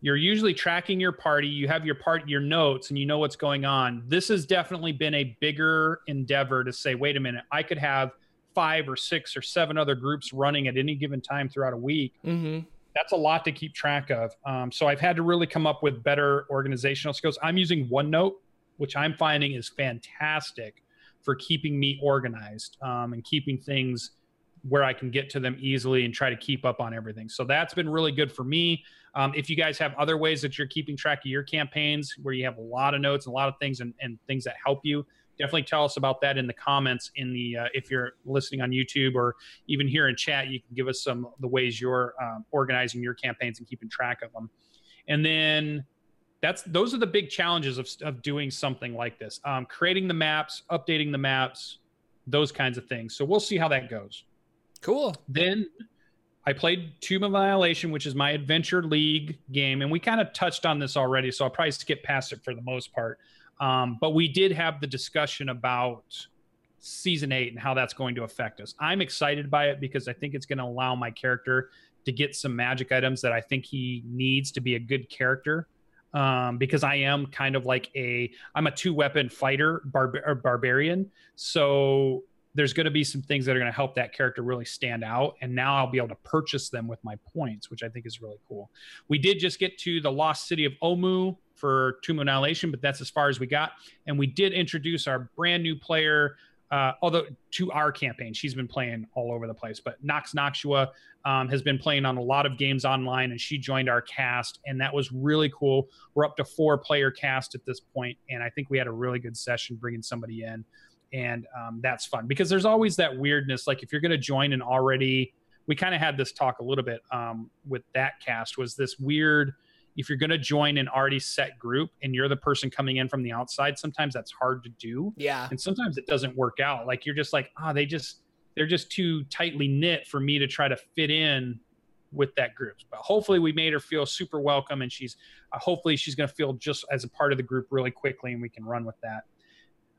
you're usually tracking your party. You have your part, your notes, and you know what's going on. This has definitely been a bigger endeavor to say, wait a minute, I could have five or six or seven other groups running at any given time throughout a week. Mm-hmm. That's a lot to keep track of. Um, so I've had to really come up with better organizational skills. I'm using OneNote, which I'm finding is fantastic for keeping me organized um, and keeping things where I can get to them easily and try to keep up on everything. So that's been really good for me. Um, if you guys have other ways that you're keeping track of your campaigns where you have a lot of notes and a lot of things and, and things that help you, definitely tell us about that in the comments in the uh, if you're listening on youtube or even here in chat you can give us some the ways you're um, organizing your campaigns and keeping track of them. And then that's those are the big challenges of, of doing something like this um, creating the maps updating the maps those kinds of things. So we'll see how that goes.
Cool.
Then I played Tomb of Annihilation, which is my adventure league game, and we kind of touched on this already, so I'll probably skip past it for the most part. Um, but we did have the discussion about season eight and how that's going to affect us. I'm excited by it because I think it's going to allow my character to get some magic items that I think he needs to be a good character. Um, because I am kind of like a I'm a two weapon fighter barbar- barbarian. So there's going to be some things that are going to help that character really stand out. And now I'll be able to purchase them with my points, which I think is really cool. We did just get to the lost city of Omu for Tomb Annihilation, but that's as far as we got. And we did introduce our brand new player, uh, although to our campaign, she's been playing all over the place. But Nox Noxua um, has been playing on a lot of games online, and she joined our cast, and that was really cool. We're up to four player cast at this point, and I think we had a really good session bringing somebody in and um, that's fun because there's always that weirdness. Like if you're going to join an already, we kind of had this talk a little bit um, with that cast was this weird. If you're going to join an already set group and you're the person coming in from the outside, sometimes that's hard to do.
Yeah,
and sometimes it doesn't work out. Like you're just like, ah, oh, they just they're just too tightly knit for me to try to fit in with that group. But hopefully, we made her feel super welcome, and she's uh, hopefully she's going to feel just as a part of the group really quickly, and we can run with that.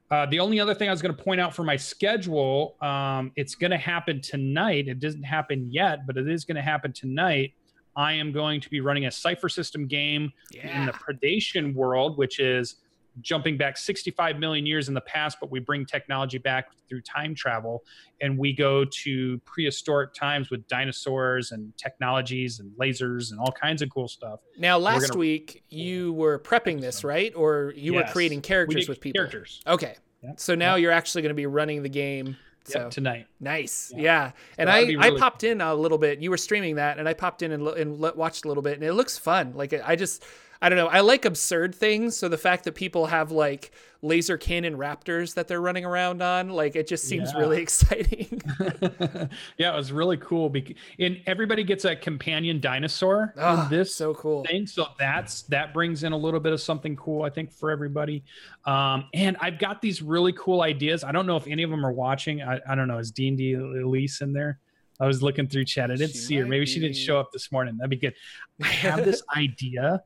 Uh, the only other thing I was going to point out for my schedule, um, it's going to happen tonight. It doesn't happen yet, but it is going to happen tonight. I am going to be running a Cypher System game yeah. in the Predation world, which is jumping back 65 million years in the past, but we bring technology back through time travel and we go to prehistoric times with dinosaurs and technologies and lasers and all kinds of cool stuff.
Now, last gonna... week you were prepping this, right? Or you yes. were creating characters with people?
Characters.
Okay. Yep. So now yep. you're actually going to be running the game. So
yep, tonight.
Nice. Yeah. yeah. And I, really I popped in a little bit. You were streaming that and I popped in and, and watched a little bit and it looks fun. Like I just, I don't know. I like absurd things. So the fact that people have like laser cannon raptors that they're running around on, like it just seems yeah. really exciting.
yeah, it was really cool. And everybody gets a companion dinosaur oh, this
so cool
thing. So that's that brings in a little bit of something cool, I think, for everybody. Um, and I've got these really cool ideas. I don't know if any of them are watching. I, I don't know. Is D and D Elise in there? I was looking through chat. I didn't she see her. Maybe be. she didn't show up this morning. That'd be good. I have this idea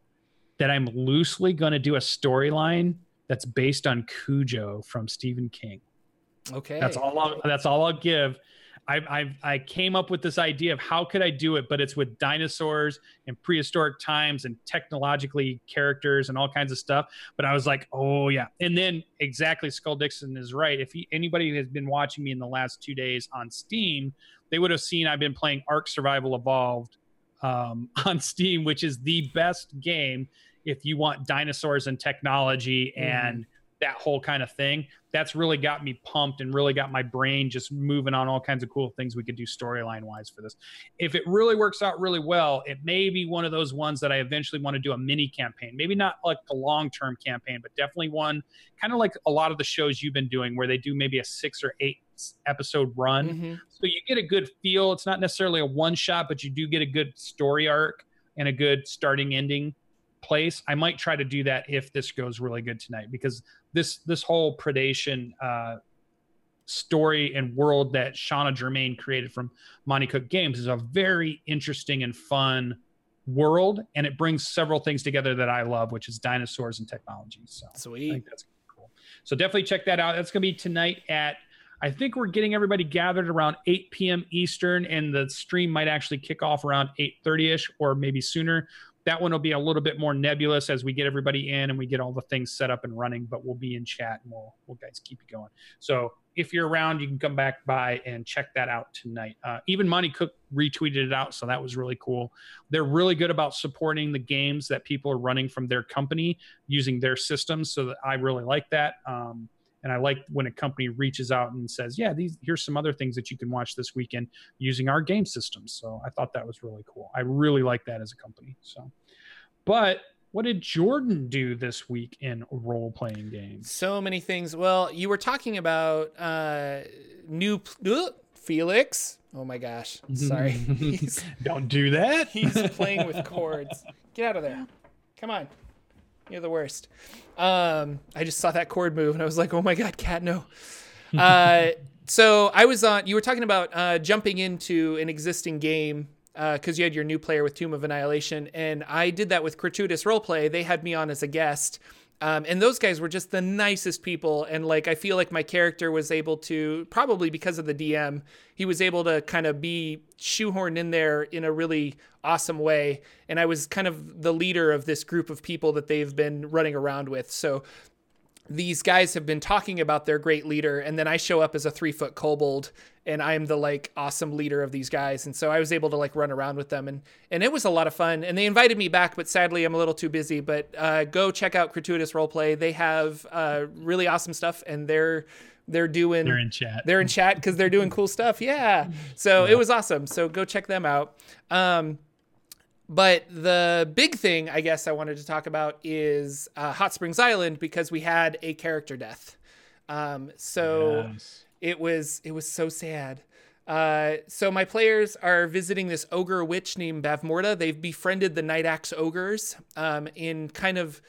that I'm loosely going to do a storyline that's based on Cujo from Stephen King.
Okay.
That's all. I'll, that's all I'll give. I, I I came up with this idea of how could I do it, but it's with dinosaurs and prehistoric times and technologically characters and all kinds of stuff. But I was like, oh yeah. And then exactly, Skull Dixon is right. If he, anybody has been watching me in the last two days on Steam, they would have seen I've been playing Ark Survival Evolved um, on Steam, which is the best game if you want dinosaurs and technology mm. and that whole kind of thing that's really got me pumped and really got my brain just moving on all kinds of cool things we could do storyline wise for this if it really works out really well it may be one of those ones that i eventually want to do a mini campaign maybe not like a long term campaign but definitely one kind of like a lot of the shows you've been doing where they do maybe a six or eight episode run mm-hmm. so you get a good feel it's not necessarily a one shot but you do get a good story arc and a good starting ending place. I might try to do that if this goes really good tonight because this this whole predation uh, story and world that Shanna Germain created from Monte Cook Games is a very interesting and fun world, and it brings several things together that I love, which is dinosaurs and technology. So
sweet. I think that's
cool. So definitely check that out. That's going to be tonight at. I think we're getting everybody gathered around 8 p.m. Eastern, and the stream might actually kick off around 8:30 ish, or maybe sooner. That one will be a little bit more nebulous as we get everybody in and we get all the things set up and running, but we'll be in chat and we'll, we'll guys keep it going. So if you're around, you can come back by and check that out tonight. Uh, even Monte Cook retweeted it out, so that was really cool. They're really good about supporting the games that people are running from their company using their systems, so that I really like that. Um, and I like when a company reaches out and says, "Yeah, these here's some other things that you can watch this weekend using our game systems." So I thought that was really cool. I really like that as a company. So, but what did Jordan do this week in role playing games?
So many things. Well, you were talking about uh, new uh, Felix. Oh my gosh! Sorry.
Don't do that.
He's playing with cords. Get out of there! Come on. You're the worst. Um, I just saw that cord move and I was like, oh my god, cat, no. Uh, so I was on. You were talking about uh, jumping into an existing game because uh, you had your new player with Tomb of Annihilation, and I did that with Gratuitous Roleplay. They had me on as a guest, um, and those guys were just the nicest people. And like, I feel like my character was able to, probably because of the DM, he was able to kind of be shoehorned in there in a really awesome way. And I was kind of the leader of this group of people that they've been running around with. So these guys have been talking about their great leader and then i show up as a three foot kobold and i'm the like awesome leader of these guys. And so i was able to like run around with them and and it was a lot of fun. And they invited me back but sadly i'm a little too busy. But uh, go check out gratuitous roleplay. They have uh, really awesome stuff and they're they're doing
they're in chat.
they're in chat because they're doing cool stuff. Yeah. So yeah. it was awesome. So go check them out. Um, but the big thing, I guess, I wanted to talk about is uh, Hot Springs Island because we had a character death. Um, so yes. it was it was so sad. Uh, so my players are visiting this ogre witch named Bavmorda. They've befriended the Night Axe ogres um, in kind of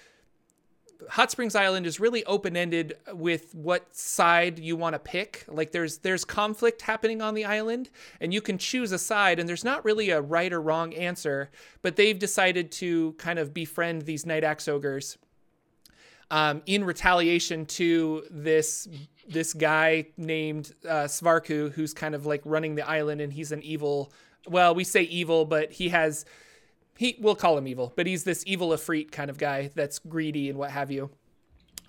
Hot Springs Island is really open ended with what side you want to pick. Like there's there's conflict happening on the island, and you can choose a side, and there's not really a right or wrong answer. But they've decided to kind of befriend these Night Axe ogres um, in retaliation to this this guy named uh, Svarku, who's kind of like running the island, and he's an evil. Well, we say evil, but he has he we'll call him evil, but he's this evil Efreet kind of guy that's greedy and what have you.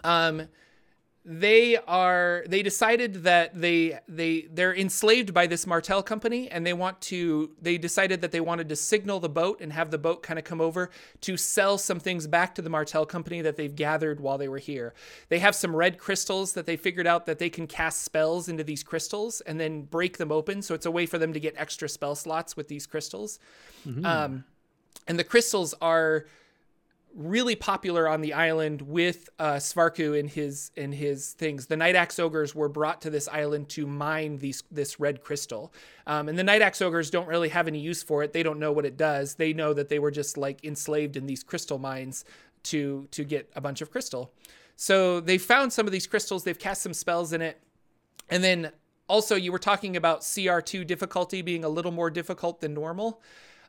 Um, they are they decided that they they they're enslaved by this Martel company and they want to they decided that they wanted to signal the boat and have the boat kind of come over to sell some things back to the Martel company that they've gathered while they were here. They have some red crystals that they figured out that they can cast spells into these crystals and then break them open so it's a way for them to get extra spell slots with these crystals. Mm-hmm. Um, and the crystals are really popular on the island with uh, Svarku and his and his things. The Night Axe ogres were brought to this island to mine these this red crystal, um, and the Night Axe ogres don't really have any use for it. They don't know what it does. They know that they were just like enslaved in these crystal mines to to get a bunch of crystal. So they found some of these crystals. They've cast some spells in it, and then also you were talking about CR2 difficulty being a little more difficult than normal.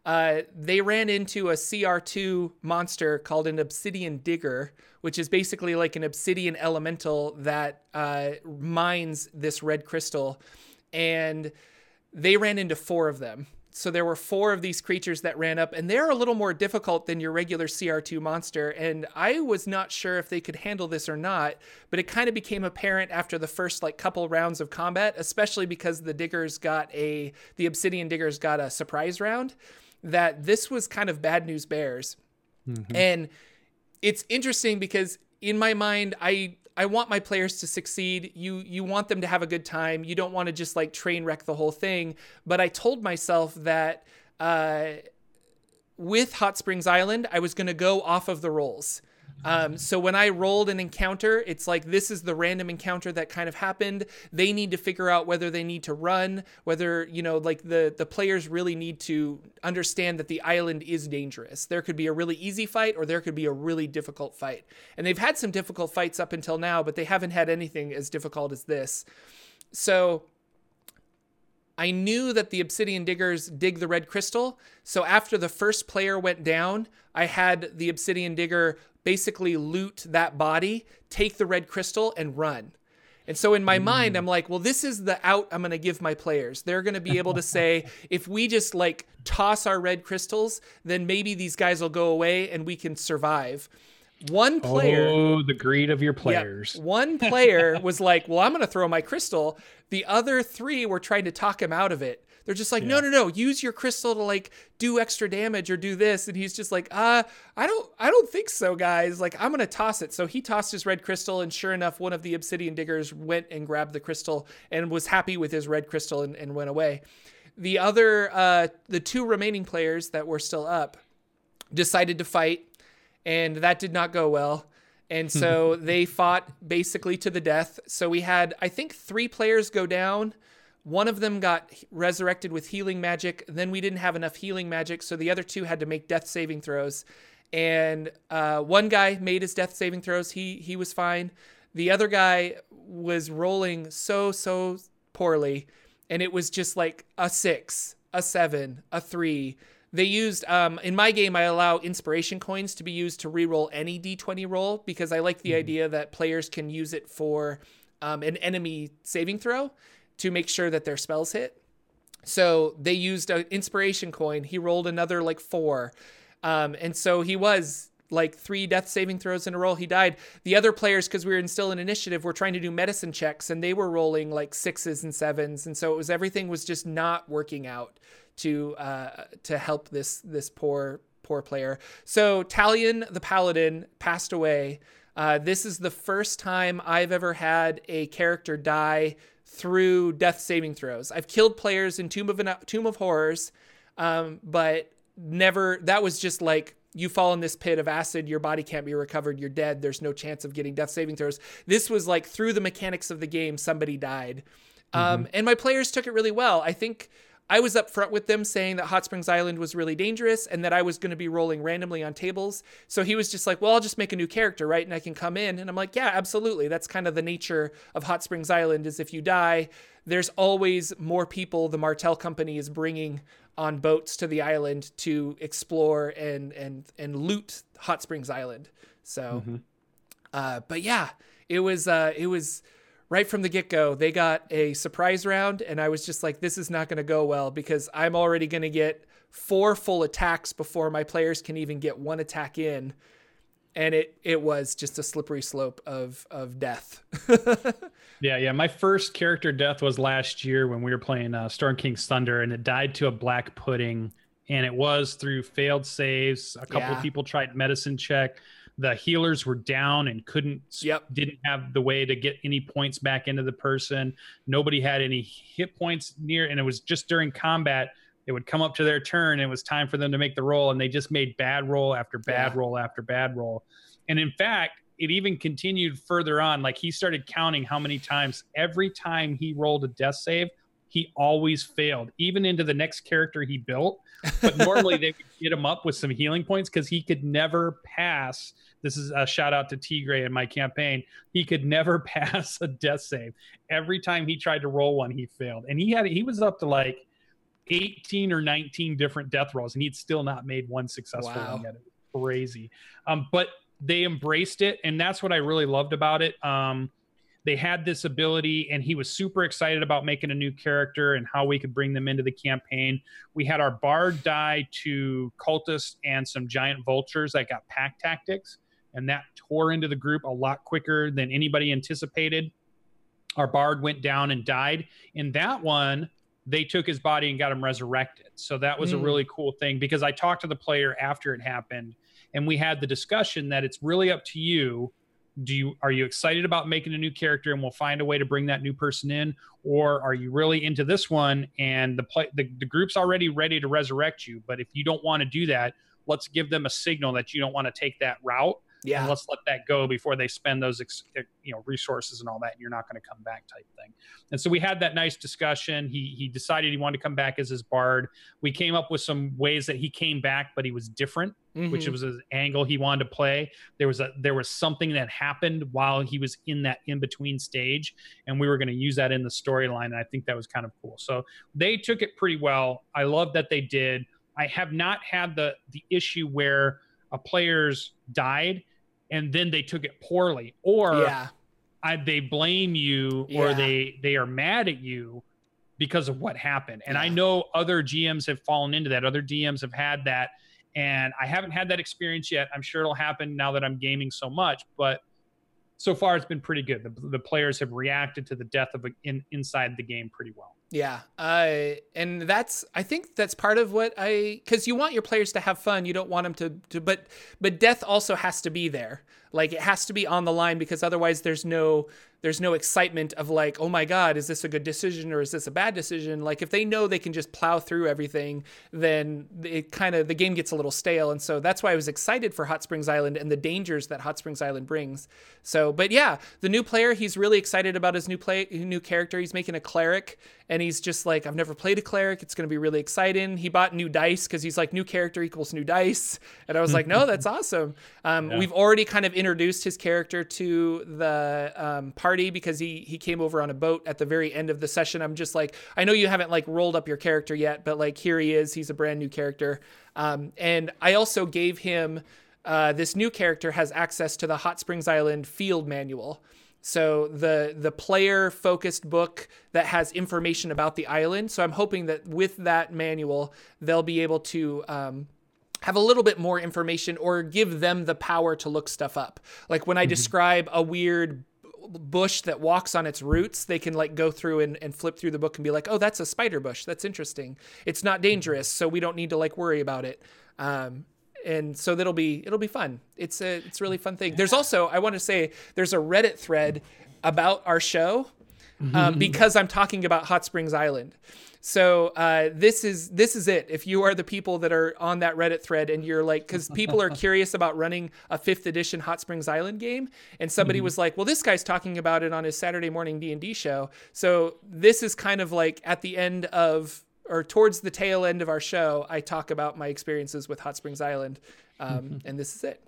Uh, they ran into a CR2 monster called an Obsidian Digger, which is basically like an obsidian elemental that uh, mines this red crystal. And they ran into four of them. So there were four of these creatures that ran up, and they're a little more difficult than your regular CR2 monster. And I was not sure if they could handle this or not, but it kind of became apparent after the first like couple rounds of combat, especially because the diggers got a the obsidian diggers got a surprise round that this was kind of bad news bears. Mm-hmm. And it's interesting because in my mind, I I want my players to succeed. You you want them to have a good time. You don't want to just like train wreck the whole thing. But I told myself that uh, with Hot Springs Island, I was going to go off of the rolls. Um, so when I rolled an encounter, it's like this is the random encounter that kind of happened. They need to figure out whether they need to run, whether you know, like the the players really need to understand that the island is dangerous. There could be a really easy fight, or there could be a really difficult fight. And they've had some difficult fights up until now, but they haven't had anything as difficult as this. So I knew that the obsidian diggers dig the red crystal. So after the first player went down, I had the obsidian digger basically loot that body, take the red crystal, and run. And so in my mm. mind, I'm like, well, this is the out I'm going to give my players. They're going to be able to say, if we just like toss our red crystals, then maybe these guys will go away and we can survive. One player.
Oh, the greed of your players.
Yeah, one player was like, well, I'm going to throw my crystal. The other three were trying to talk him out of it. They're just like, yeah. no, no, no, use your crystal to like do extra damage or do this. And he's just like, uh, I don't, I don't think so, guys. Like, I'm gonna toss it. So he tossed his red crystal, and sure enough, one of the obsidian diggers went and grabbed the crystal and was happy with his red crystal and, and went away. The other, uh, the two remaining players that were still up decided to fight, and that did not go well. And so they fought basically to the death. So we had, I think, three players go down one of them got resurrected with healing magic. Then we didn't have enough healing magic, so the other two had to make death saving throws. And uh, one guy made his death saving throws. He he was fine. The other guy was rolling so so poorly, and it was just like a six, a seven, a three. They used um, in my game. I allow inspiration coins to be used to reroll any d20 roll because I like the mm-hmm. idea that players can use it for um, an enemy saving throw to make sure that their spells hit. So they used an inspiration coin. He rolled another like four. Um, and so he was like three death saving throws in a row. He died. The other players, because we were still in initiative, were trying to do medicine checks and they were rolling like sixes and sevens, and so it was everything was just not working out to uh, to help this this poor poor player. So Talion the Paladin passed away. Uh, this is the first time I've ever had a character die through death saving throws. I've killed players in Tomb of Tomb of Horrors, um, but never. That was just like you fall in this pit of acid, your body can't be recovered, you're dead, there's no chance of getting death saving throws. This was like through the mechanics of the game, somebody died. Um, mm-hmm. and my players took it really well. I think I was upfront with them saying that Hot Springs Island was really dangerous and that I was going to be rolling randomly on tables. So he was just like, well, I'll just make a new character, right? And I can come in. And I'm like, yeah, absolutely. That's kind of the nature of Hot Springs Island is if you die, there's always more people the Martell company is bringing on boats to the island to explore and and and loot Hot Springs Island. So, mm-hmm. uh, but yeah, it was uh, it was right from the get go. They got a surprise round, and I was just like, this is not going to go well because I'm already going to get four full attacks before my players can even get one attack in. And it it was just a slippery slope of of death.
Yeah, yeah. My first character death was last year when we were playing uh, Storm King's Thunder, and it died to a black pudding, and it was through failed saves. A couple yeah. of people tried medicine check. The healers were down and couldn't.
Yep.
Didn't have the way to get any points back into the person. Nobody had any hit points near, and it was just during combat. It would come up to their turn, and it was time for them to make the roll, and they just made bad roll after bad yeah. roll after bad roll. And in fact, it even continued further on. Like he started counting how many times every time he rolled a death save, he always failed, even into the next character he built. But normally they would get him up with some healing points because he could never pass. This is a shout out to Tigray in my campaign. He could never pass a death save. Every time he tried to roll one, he failed. And he had he was up to like 18 or 19 different death rolls, and he'd still not made one successful wow. one yet. Crazy. Um, but they embraced it, and that's what I really loved about it. Um, they had this ability, and he was super excited about making a new character and how we could bring them into the campaign. We had our bard die to cultists and some giant vultures that got pack tactics, and that tore into the group a lot quicker than anybody anticipated. Our bard went down and died. In that one, they took his body and got him resurrected. So that was mm. a really cool thing because I talked to the player after it happened and we had the discussion that it's really up to you do you are you excited about making a new character and we'll find a way to bring that new person in? Or are you really into this one and the play the, the group's already ready to resurrect you but if you don't want to do that let's give them a signal that you don't want to take that route
yeah.
and let's let that go before they spend those you know resources and all that and you're not going to come back type thing. And so we had that nice discussion. He he decided he wanted to come back as his bard. We came up with some ways that he came back but he was different mm-hmm. which was an angle he wanted to play. There was a there was something that happened while he was in that in between stage and we were going to use that in the storyline and i think that was kind of cool. So they took it pretty well. I love that they did. I have not had the the issue where a player's died and then they took it poorly or
yeah.
I, they blame you yeah. or they they are mad at you because of what happened and yeah. i know other gms have fallen into that other dms have had that and i haven't had that experience yet i'm sure it'll happen now that i'm gaming so much but so far it's been pretty good. The, the players have reacted to the death of a, in, inside the game pretty well.
Yeah, uh, and that's I think that's part of what I because you want your players to have fun. You don't want them to, to but but death also has to be there. Like it has to be on the line because otherwise there's no there's no excitement of like, oh my God, is this a good decision or is this a bad decision? Like if they know they can just plow through everything, then it kind of the game gets a little stale. And so that's why I was excited for Hot Springs Island and the dangers that Hot Springs Island brings. So, but yeah, the new player, he's really excited about his new play, new character. He's making a cleric, and he's just like, I've never played a cleric. It's going to be really exciting. He bought new dice because he's like, new character equals new dice, and I was like, no, that's awesome. Um, yeah. We've already kind of introduced his character to the um, party because he he came over on a boat at the very end of the session. I'm just like, I know you haven't like rolled up your character yet, but like here he is. He's a brand new character, um, and I also gave him uh, this new character has access to the Hot Springs Island field manual. So the the player focused book that has information about the island. So I'm hoping that with that manual, they'll be able to um, have a little bit more information or give them the power to look stuff up. Like when I mm-hmm. describe a weird bush that walks on its roots, they can like go through and, and flip through the book and be like, oh, that's a spider bush. That's interesting. It's not dangerous, so we don't need to like worry about it. Um, and so that'll be it'll be fun. It's a it's a really fun thing. There's also I want to say there's a Reddit thread about our show um, because I'm talking about Hot Springs Island. So uh, this is this is it. If you are the people that are on that Reddit thread and you're like, because people are curious about running a fifth edition Hot Springs Island game, and somebody mm-hmm. was like, well, this guy's talking about it on his Saturday morning D and D show. So this is kind of like at the end of or towards the tail end of our show, I talk about my experiences with Hot Springs Island, um, mm-hmm. and this is it.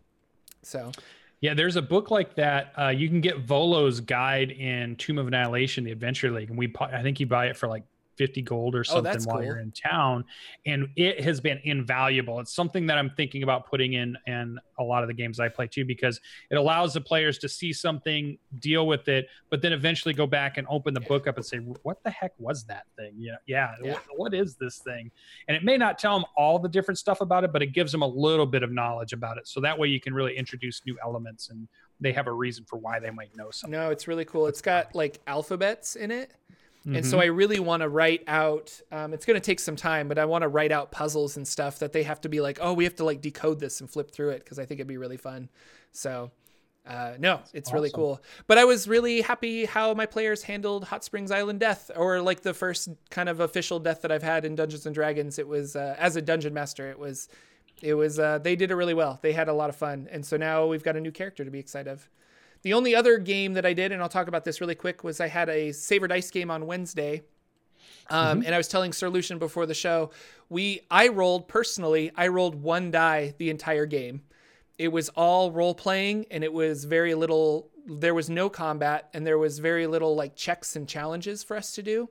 So.
Yeah, there's a book like that. Uh, you can get Volo's guide in Tomb of Annihilation, the Adventure League, and we I think you buy it for like 50 gold or oh, something oh, while cool. you're in town and it has been invaluable. It's something that i'm thinking about putting in in a lot of the games i play too because it allows the players to see something deal with it but then eventually go back and open the book up and say what the heck was that thing? Yeah yeah, yeah. What, what is this thing? And it may not tell them all the different stuff about it but it gives them a little bit of knowledge about it. So that way you can really introduce new elements and they have a reason for why they might know something.
No it's really cool. It's got like alphabets in it Mm-hmm. And so mm-hmm. I really want to write out. Um, it's going to take some time, but I want to write out puzzles and stuff that they have to be like, oh, we have to like decode this and flip through it because I think it'd be really fun. So, uh, no, it's awesome. really cool. But I was really happy how my players handled Hot Springs Island death, or like the first kind of official death that I've had in Dungeons and Dragons. It was uh, as a dungeon master. It was, it was. Uh, they did it really well. They had a lot of fun, and so now we've got a new character to be excited of. The only other game that I did, and I'll talk about this really quick, was I had a Saver Dice game on Wednesday. Um, mm-hmm. And I was telling Sir Lucian before the show, we I rolled personally, I rolled one die the entire game. It was all role playing, and it was very little. There was no combat, and there was very little like checks and challenges for us to do,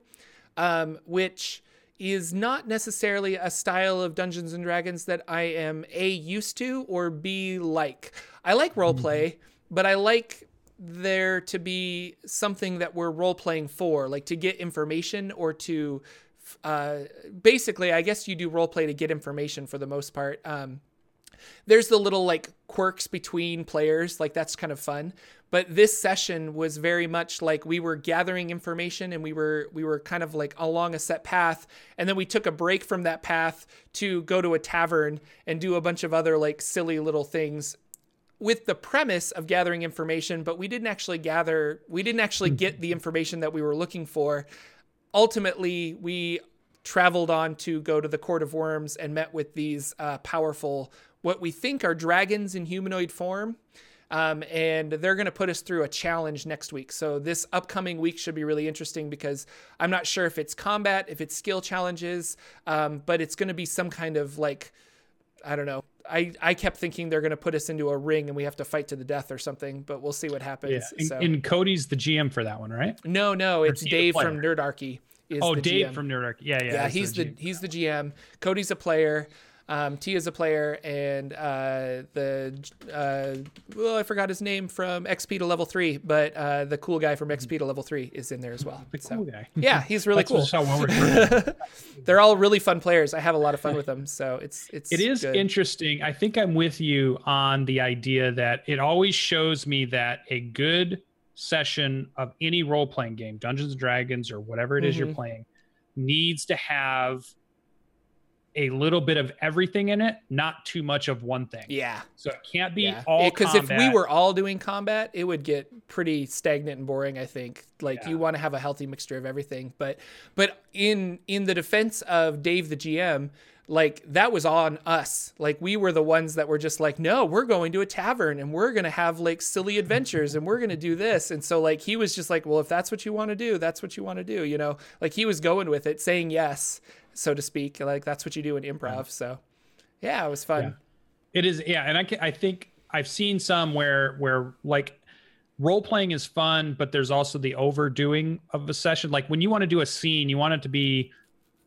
um, which is not necessarily a style of Dungeons and Dragons that I am a used to or b like. I like role play. Mm-hmm but I like there to be something that we're role playing for, like to get information or to uh, basically, I guess you do role play to get information for the most part. Um, there's the little like quirks between players, like that's kind of fun. But this session was very much like we were gathering information and we were we were kind of like along a set path, and then we took a break from that path to go to a tavern and do a bunch of other like silly little things with the premise of gathering information, but we didn't actually gather, we didn't actually get the information that we were looking for. Ultimately, we traveled on to go to the Court of Worms and met with these uh, powerful, what we think are dragons in humanoid form. Um, and they're going to put us through a challenge next week. So this upcoming week should be really interesting because I'm not sure if it's combat, if it's skill challenges, um, but it's going to be some kind of like, I don't know, I, I kept thinking they're going to put us into a ring and we have to fight to the death or something, but we'll see what happens. Yeah.
And, so. and Cody's the GM for that one, right?
No, no, it's Dave from Nerdarchy.
oh, Dave GM. from Nerdarchy. Yeah, yeah.
Yeah, he's the, the he's the GM. Cody's a player. Um, T is a player, and uh, the uh, well, I forgot his name from XP to level three, but uh, the cool guy from XP to level three is in there as well.
The so, cool guy.
Yeah, he's really cool. They're all really fun players. I have a lot of fun with them, so it's it's.
It is
good.
interesting. I think I'm with you on the idea that it always shows me that a good session of any role playing game, Dungeons and Dragons or whatever it is mm-hmm. you're playing, needs to have a little bit of everything in it, not too much of one thing.
Yeah.
So it can't be yeah. all
because if we were all doing combat, it would get pretty stagnant and boring. I think. Like yeah. you want to have a healthy mixture of everything, but but in in the defense of Dave the GM, like that was on us. Like we were the ones that were just like, no, we're going to a tavern and we're gonna have like silly adventures and we're gonna do this. And so like he was just like, well, if that's what you want to do, that's what you want to do. You know, like he was going with it, saying yes so to speak. Like that's what you do in improv. So yeah, it was fun. Yeah.
It is. Yeah. And I, can, I think I've seen some where, where like role playing is fun, but there's also the overdoing of a session. Like when you want to do a scene, you want it to be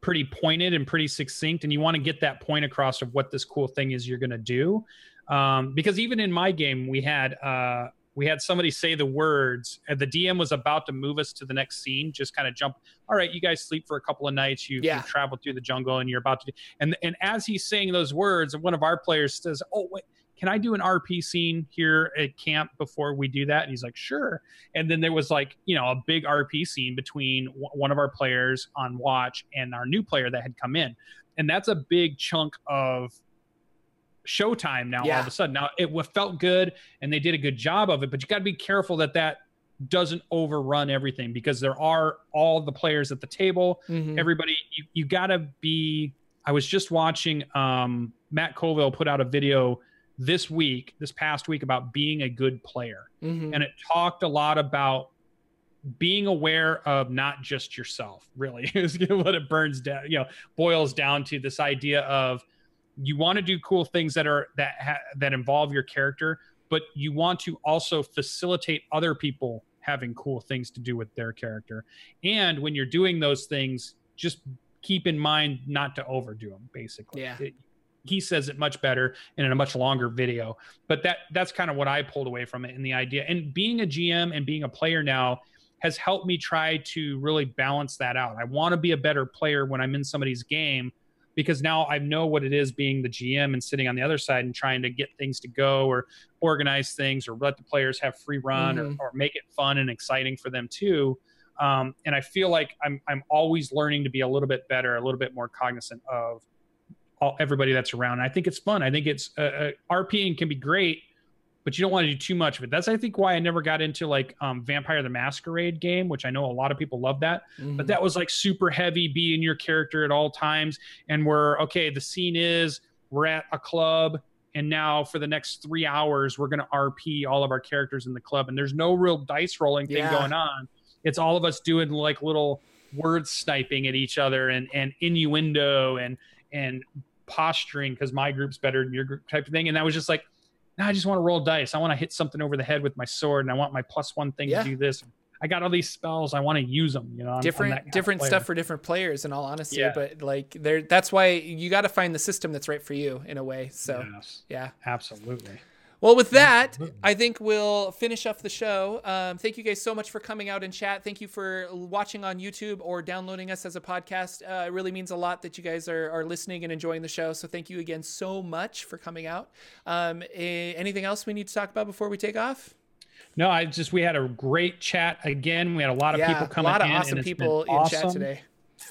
pretty pointed and pretty succinct, and you want to get that point across of what this cool thing is you're going to do. Um, because even in my game, we had uh, we had somebody say the words and the dm was about to move us to the next scene just kind of jump all right you guys sleep for a couple of nights you've, yeah. you've traveled through the jungle and you're about to and and as he's saying those words one of our players says oh wait can I do an RP scene here at camp before we do that? And he's like, sure. And then there was like, you know, a big RP scene between w- one of our players on watch and our new player that had come in. And that's a big chunk of showtime now yeah. all of a sudden. Now it felt good and they did a good job of it, but you got to be careful that that doesn't overrun everything because there are all the players at the table. Mm-hmm. Everybody, you, you got to be. I was just watching um, Matt Colville put out a video this week, this past week, about being a good player. Mm-hmm. And it talked a lot about being aware of not just yourself, really, is what it burns down, you know, boils down to this idea of you want to do cool things that are that ha- that involve your character, but you want to also facilitate other people having cool things to do with their character. And when you're doing those things, just keep in mind not to overdo them basically.
Yeah.
It, he says it much better and in a much longer video but that that's kind of what i pulled away from it in the idea and being a gm and being a player now has helped me try to really balance that out i want to be a better player when i'm in somebody's game because now i know what it is being the gm and sitting on the other side and trying to get things to go or organize things or let the players have free run mm-hmm. or, or make it fun and exciting for them too um, and i feel like I'm, I'm always learning to be a little bit better a little bit more cognizant of all, everybody that's around. I think it's fun. I think it's uh, uh, RPing can be great, but you don't want to do too much of it. That's I think why I never got into like um, Vampire the Masquerade game, which I know a lot of people love that. Mm-hmm. But that was like super heavy, be in your character at all times, and we're okay. The scene is we're at a club. And now for the next three hours, we're going to RP all of our characters in the club, and there's no real dice rolling thing yeah. going on. It's all of us doing like little word sniping at each other and and innuendo and and posturing because my group's better than your group type of thing. And that was just like, I just want to roll dice. I want to hit something over the head with my sword, and I want my plus one thing yeah. to do this. I got all these spells. I want to use them. You know, I'm,
different
I'm
different stuff for different players. In all honesty, yeah. but like there, that's why you got to find the system that's right for you in a way. So yes. yeah,
absolutely.
Well, with that, I think we'll finish up the show. Um, thank you guys so much for coming out and chat. Thank you for watching on YouTube or downloading us as a podcast. Uh, it really means a lot that you guys are, are listening and enjoying the show. So thank you again so much for coming out. Um, a- anything else we need to talk about before we take off?
No, I just we had a great chat again. We had a lot of yeah, people coming. A
lot of in, awesome people in chat today.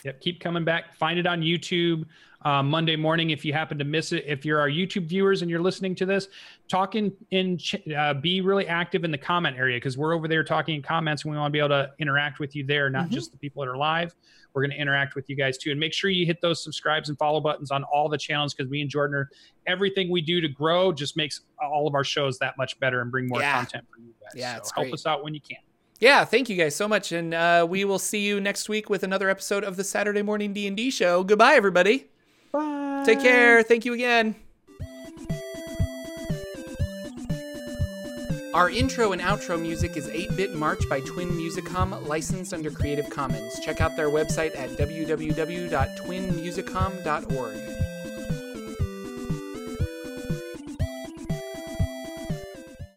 Yep, keep coming back. Find it on YouTube uh, Monday morning if you happen to miss it. If you're our YouTube viewers and you're listening to this, talk in, in uh, be really active in the comment area because we're over there talking in comments and we want to be able to interact with you there, not mm-hmm. just the people that are live. We're going to interact with you guys too. And make sure you hit those subscribes and follow buttons on all the channels because me and Jordan are everything we do to grow just makes all of our shows that much better and bring more yeah. content for you guys. Yeah, so help great. us out when you can.
Yeah, thank you guys so much, and uh, we will see you next week with another episode of the Saturday Morning D and D Show. Goodbye, everybody.
Bye.
Take care. Thank you again. Our intro and outro music is 8 Bit March by Twin Musicom, licensed under Creative Commons. Check out their website at www.twinmusicom.org.